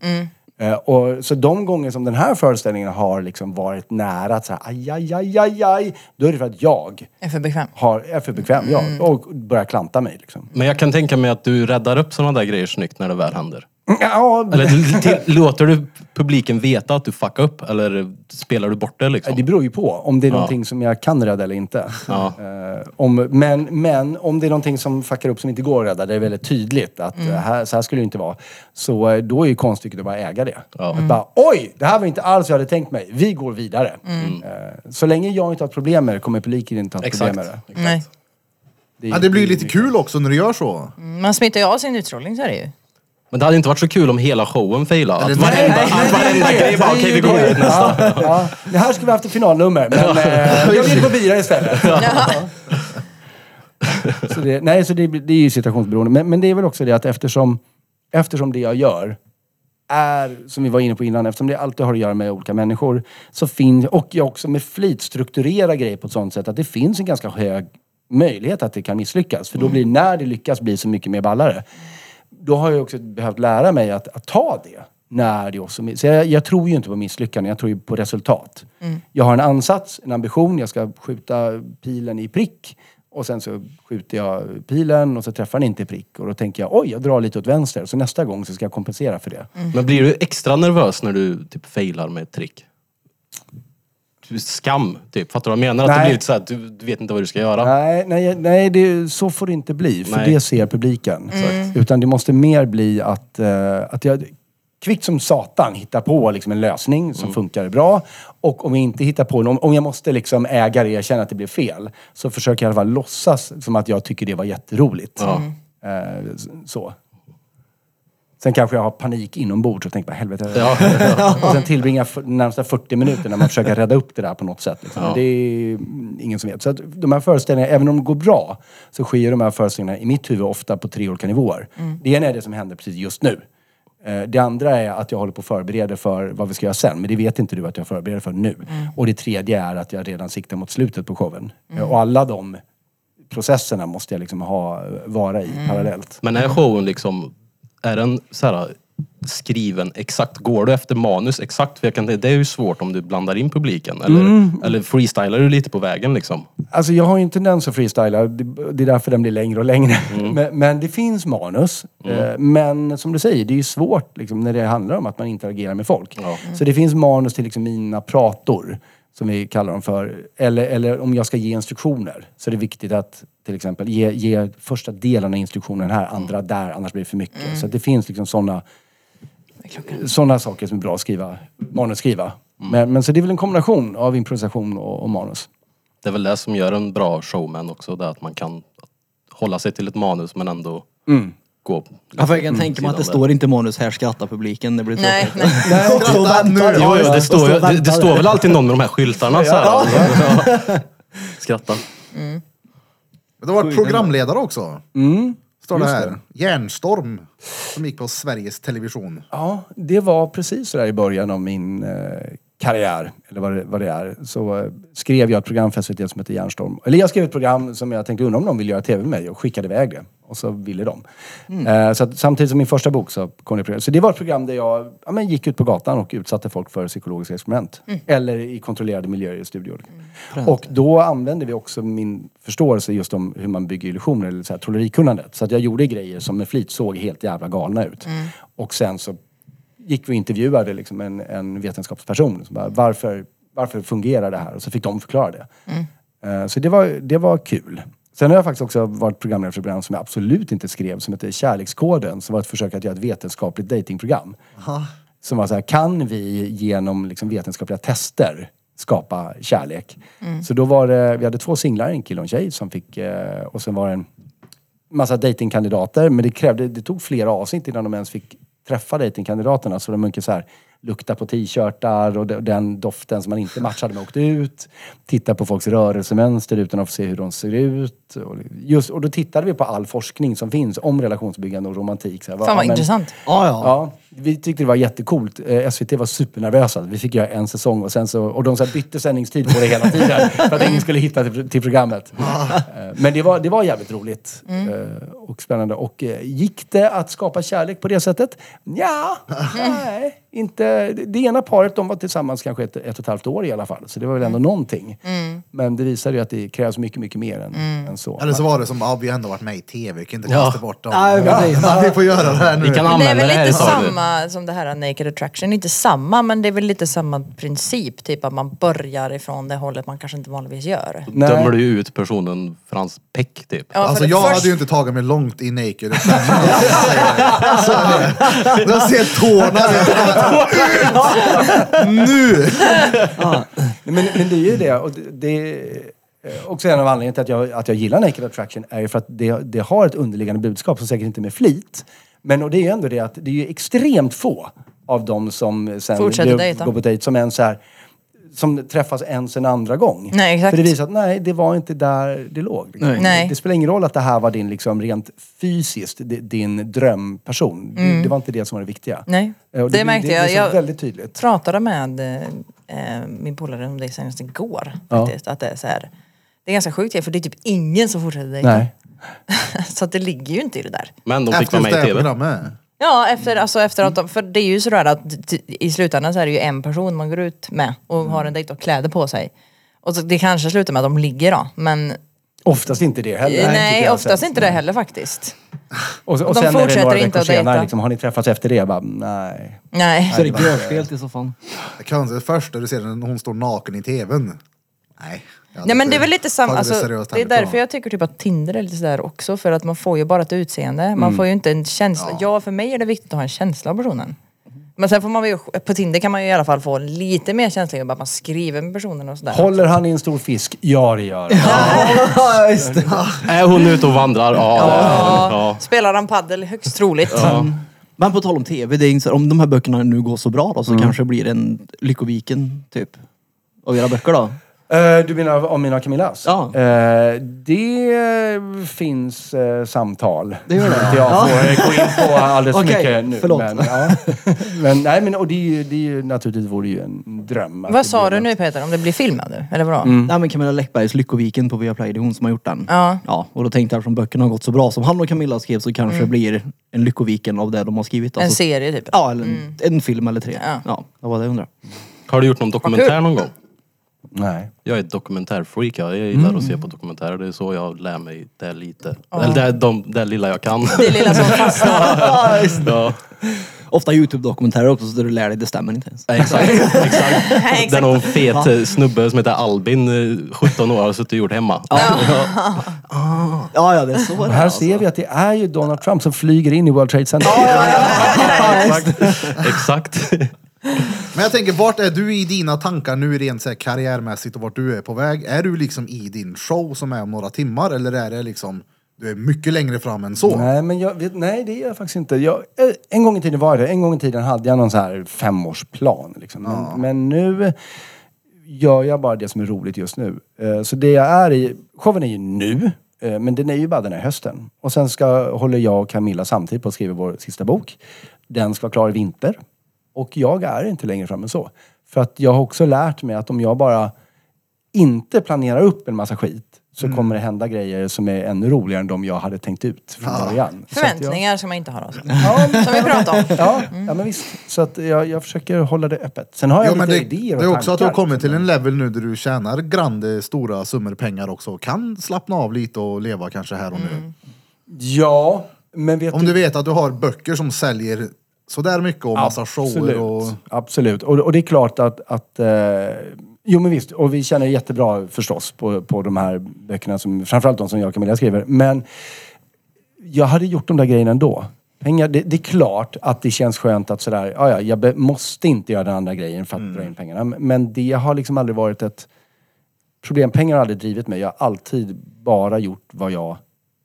Eh, och, så de gånger som den här föreställningen har liksom varit nära att säga aj, aj, aj, aj, aj, då är det för att jag Jag är för bekväm. har, är för bekväm, ja, och börjar klanta mig. Liksom. Men jag kan tänka mig att du räddar upp sådana där grejer snyggt när det väl händer. Ja, Eller till, låter du publiken veta att du fuckar upp? Eller spelar du bort det liksom? Det beror ju på om det är någonting som jag kan rädda eller inte. Ja. Eh, om, men, men om det är någonting som fuckar upp som inte går att rädda, det är väldigt tydligt att eh, här, så här skulle det inte vara. Så eh, då är ju konststycket att bara äga det. Ja. Att bara, oj! Det här var inte alls jag hade tänkt mig. Vi går vidare. Eh, så länge jag inte har problem med det kommer publiken inte ha problem Exakt. med det. Nej. Det, Ja, det blir lite kul också när du gör så. Man smittar ju av sin utstrålning så är det ju. Men det hade inte varit så kul om hela showen failade. Att varenda, att varenda grej bara, okej vi går till nästa. Ja, ja. Det här skulle vi haft ett finalnummer, men eh, jag vill gå vidare istället. Så det, nej, så det, det är ju situationsberoende. Men, men det är väl också det att eftersom, eftersom det jag gör är, som vi var inne på innan, eftersom det alltid har att göra med olika människor, så finns, och jag också med flit strukturerar grejer på ett sånt sätt att det finns en ganska hög möjlighet att det kan misslyckas. För då blir, när det lyckas, blir så mycket mer ballare. Då har jag också behövt lära mig att, att ta det. När det också, så jag, jag tror ju inte på misslyckande, jag tror ju på resultat. Jag har en ansats, en ambition, jag ska skjuta pilen i prick. Och sen så skjuter jag pilen och så träffar den inte i prick. Och då tänker jag, oj, jag drar lite åt vänster. Så nästa gång så ska jag kompensera för det. Men blir du extra nervös när du typ failar med ett trick? Skam, typ. Fattar du vad jag menar? Att det Nej. blir lite så här, att du, du vet inte vad du ska göra. Nej, nej, nej det, så får det inte bli. För Nej. det ser publiken. Utan det måste mer bli att, eh, att jag... kvickt som satan hitta på liksom en lösning som funkar bra. Och om jag inte hittar på om, om jag måste liksom äga det, jag känner att det blev fel, så försöker jag i alla fall låtsas som att jag tycker det var jätteroligt. Eh, så. Sen kanske jag har panik inombords och tänker bara helvete. och sen tillbringar de närmsta 40 minuter när man försöker rädda upp det där på något sätt. Liksom. Det är mm, ingen som vet. Så att de här föreställningarna, även om de går bra, så sker de här föreställningarna i mitt huvud ofta på tre olika nivåer. Det ena är det som händer precis just nu. Eh, Det andra är att jag håller på att förbereda för vad vi ska göra sen. Men det vet inte du att jag förbereder för nu. Och det tredje är att jag redan siktar mot slutet på showen. Eh, Och alla de processerna måste jag liksom ha, vara i parallellt. Men är showen liksom, är den så här skriven exakt? Går du efter manus exakt? För jag kan, det är ju svårt om du blandar in publiken. Eller, Mm. eller freestylar du lite på vägen liksom? Alltså jag har ju en tendens att freestyla. Det det är därför den blir längre och längre. Men, men det finns manus. Eh, Men som du säger, det är ju svårt liksom, när det handlar om att man interagerar med folk. Så det finns manus till liksom mina prator, som vi kallar dem för. Eller, eller om jag ska ge instruktioner, så är det viktigt att till exempel ge, ge första delen av instruktionen här, andra där, annars blir det för mycket. Så att det finns liksom sådana såna saker som är bra att skriva, manusskriva. Men, men så det är väl en kombination av improvisation och, och manus. Det är väl det som gör en bra showman också. Det att man kan hålla sig till ett manus men ändå gå... Ja, för jag kan tänka mig att det står inte manus här skrattar publiken. Det blir Nej, nej. Jo, jo, det, står, ju- det, det står väl alltid någon med de här skyltarna så här. Ja. Skratta. Du har varit programledare också. Mm. Står det här. Järnstorm. Som gick på Sveriges Television. Ja, det var precis så där i början av min eh, karriär, eller vad det, vad det är. Så eh, skrev jag ett program för SVT som heter Järnstorm. Eller jag skrev ett program som jag tänkte undra om de vill göra tv med mig och skickade iväg det. Och så ville de. Eh, så att, samtidigt som min första bok så kom det program. Så det var ett program där jag ja, men gick ut på gatan och utsatte folk för psykologiska experiment. Eller i kontrollerade miljöer i studior. Och då använde vi också min förståelse just om hur man bygger illusioner, eller så här, trollerikunnandet. Så att jag gjorde grejer som med flit såg helt jävla galna ut. Och sen så gick vi och intervjuade liksom en, en vetenskapsperson. Som bara, varför, varför fungerar det här? Och så fick de förklara det. Eh, så det var, det var kul. Sen har jag faktiskt också varit programledare för ett program som jag absolut inte skrev, som heter Kärlekskoden, som var ett försök att göra ett vetenskapligt datingprogram. Som var så här, kan vi genom liksom vetenskapliga tester skapa kärlek? Så då var det, vi hade två singlar, en kille och en tjej som fick, eh, och sen var det en massa datingkandidater men det krävde, det tog flera avsnitt innan de ens fick träffa datingkandidaterna så de mycket så här lukta på t-shirtar och de- den doften som man inte matchade med åkte ut. Titta på folks rörelsemönster utan att få se hur de ser ut. Och, just, och då tittade vi på all forskning som finns om relationsbyggande och romantik. Så här, Fan vad ja, men- intressant. Ja, ja. Ja, vi tyckte det var jättecoolt. Eh, SVT var supernervösa. Vi fick göra en säsong och sen så, och de så bytte sändningstid på det hela tiden för att ingen skulle hitta till, till programmet. Eh, Men det var, det var jävligt roligt eh, och spännande. Och gick det att skapa kärlek på det sättet? Ja, nej, inte. Det, ena paret de var tillsammans kanske ett, ett och ett halvt år i alla fall. Så det var väl ändå någonting. Men det visade ju att det krävs mycket, mycket mer än, än så. Eller så var det som, ja vi har ändå varit med i tv, vi kan inte Ja. kasta bort dem. Nej, precis. Ja, vi får göra det här nu. Vi kan Men det är använda väl det här lite samma... samma som det här Naked Attraction. Inte samma men det är väl lite samma princip. Typ att man börjar ifrån det hållet man kanske inte vanligtvis gör. Nej. Dömer du ju ut personen för hans peck typ. Ja, Alltså jag först- hade ju inte tagit mig långt i naked. Så är det. Jag ser tårna. Nu! Men, men det är ju det. Och det, det eh, också en av anledningarna till att jag, att jag gillar Naked Attraction är ju för att det, det har ett underliggande budskap som säkert inte är med flit. Men och det är ju ändå det att det är ju extremt få av dem som sen Fortsätter går- dejta. går på dejt som ens är som träffas ens en andra gång. Nej, exakt. För det visar att nej, det var inte där det låg. Liksom. Nej. Nej. Det spelar ingen roll att det här var din liksom rent fysiskt, di- din drömperson. Det, det var inte det som var det viktiga. Mm. Nej, Eh, och det märkte det, jag. Det så Jag- väldigt tydligt. pratade med eh, eh, min polare om det senast igår. Ja. Faktiskt. Att det är så här. Det är ganska sjukt för det är typ ingen som fortsätter dejta. Nej. så att det ligger ju inte i det där. Men de fick Efter vara med i tv. programmet. Ja, efter, alltså efter att de, för det är ju sådär att i slutändan så är det ju en person man går ut med och har en dejt och kläder på sig. Och så, det kanske slutar med att de ligger då, men Oftast inte det heller. nej, jag oftast sen. inte det heller faktiskt. Och, och De sen är det fortsätter några inte att senare, dejta. liksom, har ni träffats efter det? Jag bara, nej. Nej. Så är det görspel i så fall. Det konstigt, först när du ser när hon står naken i tvn. Nej. Nej men det är väl lite samma, alltså, det är därför jag tycker typ att Tinder är lite sådär också för att man får ju bara ett utseende. Man får ju inte en känsla. Ja. för mig är det viktigt att ha en känsla av personen. Men sen får man ju, på Tinder kan man ju i alla fall få lite mer känsla att man skriver med personen och sådär. Håller han i en stor fisk? Ja, det gör han. Ja, just det. Är hon ute och vandrar? Ja, det är hon. Ja. Ja. Spelar han paddel högst troligt. Men på tal om tv, det är inte så, om de här böckerna nu går så bra då så Mm. kanske det blir en Lyckoviken typ. Av era böcker då? Eh, du menar om mina Camillas? Ja. Eh, det finns eh, samtal. Det gör det? Inte jag får gå in på alldeles för Okej, mycket nu. förlåt. Men, ja. men, nej, men och det är ju, det är ju naturligtvis vore ju en dröm. att Vad sa du nu Peter? Om det blir filmad nu? Eller vadå? Nej men Camilla Läckbergs Lyckoviken på Viaplay, det är hon som har gjort den. Ja. Ja, och då tänkte jag eftersom böckerna har gått så bra som han och Camilla skrev så kanske det blir en Lyckoviken av det de har skrivit. En Alltså- serie typ? Ja, eller en, en film eller tre. Ja. Ja. det var det jag undrade. Har du gjort någon dokumentär någon gång? Nej. Jag är ett dokumentärfreak. Jag gillar att se på dokumentärer. Det är så jag lär mig det lite. Eller det, de, det lilla jag kan. Det lilla som fastnar. ja. Ofta Youtube-dokumentärer också så där du lär dig, det stämmer inte ens. Exakt, exakt. exakt. Det är någon fet eh, snubbe som heter Albin, eh, 17 år, har suttit och gjort hemma. Ja, ja det är så det är, här alltså. ser vi att det är ju Donald Trump som flyger in i World Trade Center. Exakt. exakt. Men jag tänker, vart är du i dina tankar nu rent så här karriärmässigt och vart du är på väg? Är du liksom i din show som är om några timmar eller är det liksom, du är mycket längre fram än så? Nej, men jag vet, nej, det är jag faktiskt inte. Jag, eh, en gång i tiden var det. En gång i tiden hade jag någon så här femårsplan. Liksom. Men, men nu gör jag bara det som är roligt just nu. Eh, Så det jag är i, showen är ju nu. eh, Men den är ju bara den här hösten. Och sen ska, håller jag och Camilla samtidigt på att skriva vår sista bok. Den ska vara klar i vinter. Och jag är inte längre fram än så. För att jag har också lärt mig att om jag bara inte planerar upp en massa skit så Mm. kommer det hända grejer som är ännu roligare än de jag hade tänkt ut från början. Så att jag- Förväntningar ska man inte ha då. Som vi pratade om. Ja, ja men visst. Så att jag, jag försöker hålla det öppet. Sen har jag Jo, lite det, idéer det och är också att du har tankar, kommit till en level nu där du tjänar grande stora summor pengar också och kan slappna av lite och leva kanske här och nu. Ja, men vet Om du vet att du har böcker som säljer sådär mycket och massa shower och... Absolut. Och, och det är klart att... att eh, jo men visst, och vi känner jättebra förstås på, på de här böckerna, som, framförallt de som jag och Camilla skriver. Men jag hade gjort de där grejerna ändå. Pengar, det, det är klart att det känns skönt att sådär, ja ja, jag be, måste inte göra den andra grejen för att dra in pengarna. Men det har liksom aldrig varit ett problem. Pengar har aldrig drivit mig. Jag har alltid bara gjort vad jag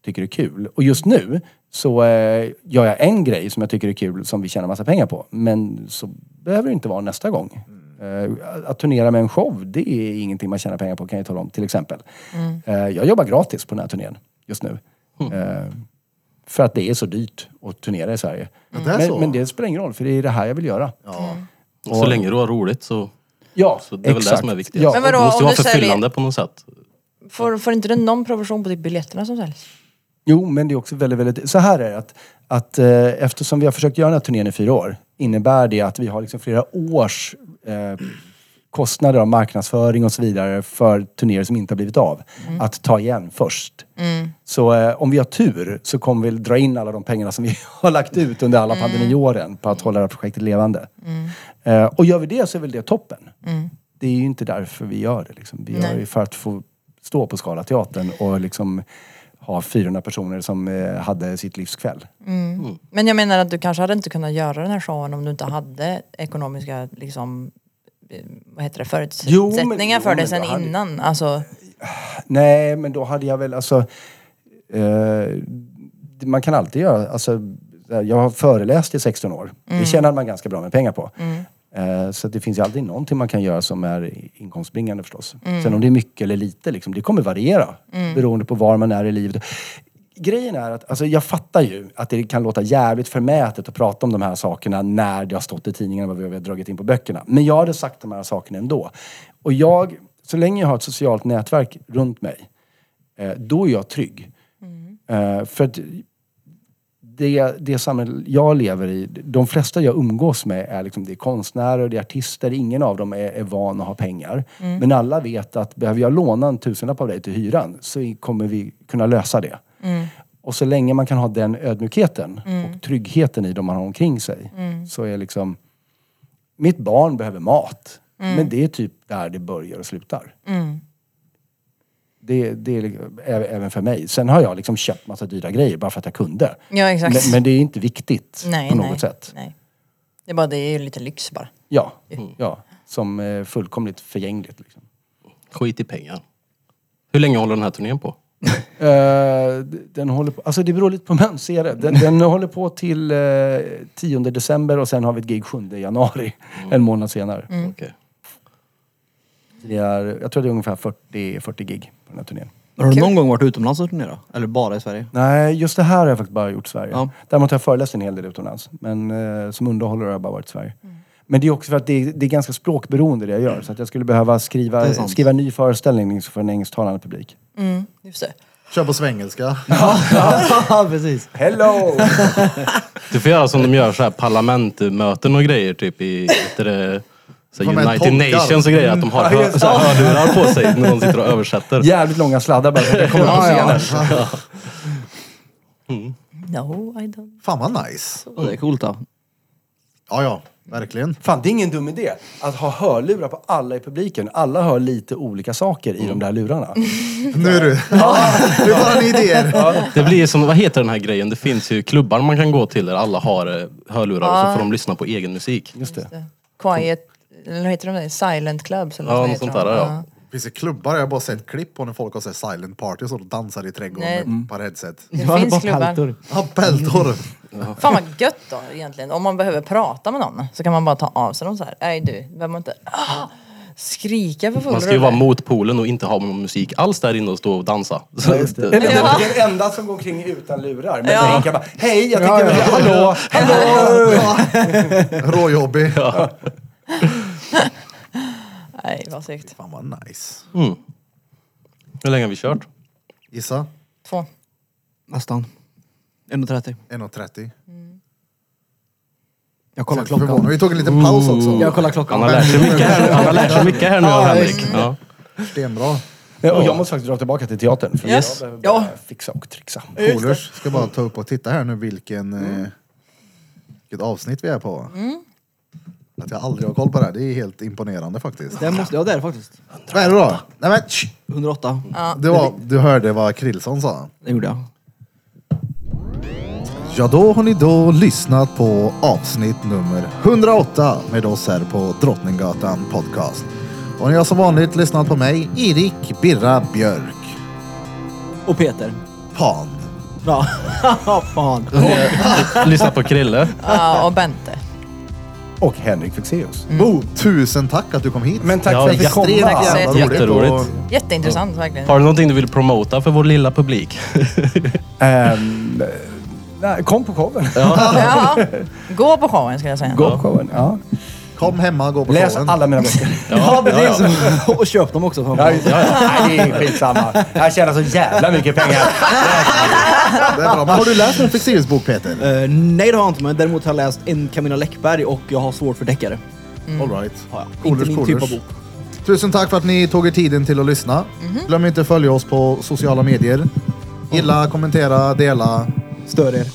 tycker är kul. Och just nu så eh, gör jag en grej som jag tycker är kul som vi tjänar massa pengar på. Men så behöver det inte vara nästa gång. Eh, att turnera med en show, det är ingenting man tjänar pengar på kan jag tala om till exempel. Eh, jag jobbar gratis på den här turnén just nu. Eh, för att det är så dyrt att turnera i Sverige. Ja, är men, men det spelar ingen roll för det är det här jag vill göra. Så länge du har roligt så, Ja, så det är väl det som är viktigt. Ja. Men vadå, det måste ju vara du säljer- förfyllande på något sätt. Får, får inte du någon provision på typ biljetterna som säljs? Jo, men det är också väldigt, väldigt... Så här är det att, att eh, eftersom vi har försökt göra den här turnén i fyra år innebär det att vi har liksom flera års eh, kostnader av marknadsföring och så vidare för turnéer som inte har blivit av. Att ta igen först. Så eh, om vi har tur så kommer vi dra in alla de pengarna som vi har lagt ut under alla pandemiåren på att hålla det här projektet levande. Eh, och gör vi det så är väl det toppen. Det är ju inte därför vi gör det. Liksom. Vi gör Nej. det för att få stå på Scalateatern och liksom ha 400 personer som eh, hade sitt livskväll. Men jag menar att du kanske hade inte kunnat göra den här showen om du inte hade ekonomiska liksom, eh, vad heter det, förutsättningar jo, för det men sen hade- innan. Alltså, Nej, men då hade jag väl alltså... Eh, man kan alltid göra... Alltså, jag har föreläst i 16 år. Det tjänar man ganska bra med pengar på. Eh, så det finns ju alltid någonting man kan göra som är inkomstbringande förstås. Sen om det är mycket eller lite, liksom, det kommer variera. Beroende på var man är i livet. Grejen är att, alltså jag fattar ju att det kan låta jävligt förmätet att prata om de här sakerna när det har stått i tidningarna vad vi har dragit in på böckerna. Men jag hade sagt de här sakerna ändå. Och jag, så länge jag har ett socialt nätverk runt mig, eh, då är jag trygg. Eh, för att det, det samhälle jag lever i, de flesta jag umgås med är, liksom, det är konstnärer, det är artister, ingen av dem är, är van att ha pengar. Men alla vet att behöver jag låna en tusenlapp av dig till hyran så kommer vi kunna lösa det. Och så länge man kan ha den ödmjukheten och tryggheten i de man har omkring sig så är liksom mitt barn behöver mat. Men det är typ där det börjar och slutar. Det, det är liksom- även för mig. Sen har jag liksom köpt massa dyra grejer bara för att jag kunde. ja exakt. Men, men det är inte viktigt nej, på något nej, sätt. Nej. Det är bara det är ju lite lyx bara. Ja, ja. Som är fullkomligt förgängligt. Liksom. Skit i pengar. Hur länge håller den här turnén på? Eh, den håller på, alltså det beror lite på mönster. Den, den håller på till eh, 10 december och sen har vi ett gig 7 januari. En månad senare. Okej. Det är, jag tror det är ungefär 40, 40 gig på den här turnén. Har du någon gång varit utomlands och turnerat? Eller bara i Sverige? Nej, just det här har jag faktiskt bara gjort i Sverige. Ja. Däremot har jag föreläst en hel del utomlands. Men eh, som underhållare har jag bara varit i Sverige. Men det är också för att det är, det är ganska språkberoende det jag gör. Så att jag skulle behöva skriva, skriva en ny föreställning för en engelsktalande publik. Just det. Kör på svengelska. Ja, precis. Hello! Du får göra som de gör så här parlamentmöten och grejer typ i heter det, så United. Nations och grejer. Att de har Ja, hö, just det. så här hörlurar på sig när de sitter och översätter. Jävligt långa sladdar bara jag kommer på scenen. No, I don't. Fan vad nice. Ja, det är coolt då. Ja, ja. Verkligen. Fan, det är ingen dum idé. Att ha hörlurar på alla i publiken. Alla hör lite olika saker i de där lurarna. Nu är du. Nu får han idéer. Det blir som, vad heter den här grejen? Det finns ju klubbar man kan gå till där alla har eh, hörlurar och så får de lyssna på egen musik. Just det. Quiet, eller heter de där? Silent clubs eller Ja, något sånt där, ja. Finns det klubbar? Jag har bara sett klipp på när folk har här silent party och dansar i trädgården Nej. med ett par headset. Det finns klubbar. Ja, bältor. Fan vad gött då egentligen. Om man behöver prata med någon så kan man bara ta av sig dem så här. Nej du, behöver man inte ah, skrika för full Man ska ju vara rulle. motpolen och inte ha någon musik alls där inne och stå och dansa. Så, Det är den, Ja. det är den enda som går omkring utan lurar. Men Ja. ja. tänker bara, hej jag tänkte, hallå, hallå! Råjobbig. Nej vad segt. Fan vad nice. Hur länge har vi kört? Gissa? Två. Nästan. 1.30. 1.30. Jag kollar Förvånad. klockan. Vi tog en liten paus också. Jag kollar Han klockan. har lärt sig mycket här, han har lärt sig mycket här nu av Henrik. Ja. Stenbra. Ja, Och jag måste faktiskt dra tillbaka till teatern. För Yes. jag behöver bara fixa och trixa. Coolers. Ska bara ta upp och titta här nu vilken, eh, vilket avsnitt vi är på. Att jag aldrig har koll på det här, det är helt imponerande faktiskt. Det måste, ja det är det faktiskt. Vad är det då? Nej men, tsch. 108. det var, du hörde vad Krillson sa. Det gjorde jag. Ja, då har ni då lyssnat på avsnitt nummer 108 med oss här på Drottninggatan Podcast. Och ni har som vanligt lyssnat på mig, Erik Birra Björk. Och Peter. Pan. Ja. Fan. Lyssna på Krille. Ja, och Bente. Och Henrik Fexeus. Oh, tusen tack att du kom hit. Men tack Ja, för att jag fick komma. Extremt Tack så jävla jättemycket. roligt. Jätteroligt. Och Jätteintressant verkligen. Har du någonting du vill promota för vår lilla publik? Ehm, nej, kom på showen. Ja. Gå på showen skulle jag säga. Gå på showen. Ja. Kom hemma, gå på Läs showen. alla mina böcker. Ja, precis. Och köp dem också. Ja, just det. Nej, det är skitsamma. Jag tjänar så jävla mycket pengar. Det är bra. Har du läst en Fexeus bok Peter? Eh, nej det har jag inte, men däremot har jag läst en Camilla Läckberg och jag har svårt för deckare. All right. Har jag. Coolers, inte min typ av coolers. bok. Tusen tack för att ni tog er tiden till att lyssna. Glöm inte att följa oss på sociala medier. Gilla, kommentera, dela, Stör er.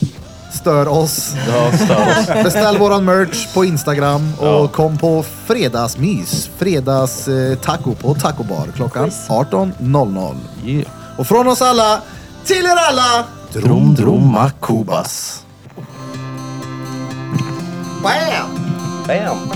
stör oss. Ja, stör oss. Beställ våran merch på Instagram och Ja. kom på fredagsmys. Fredags eh, taco på Taco Bar klockan 18.00. Yeah. Och från oss alla till er alla, Drom Drom Makubas. Bam! Bam!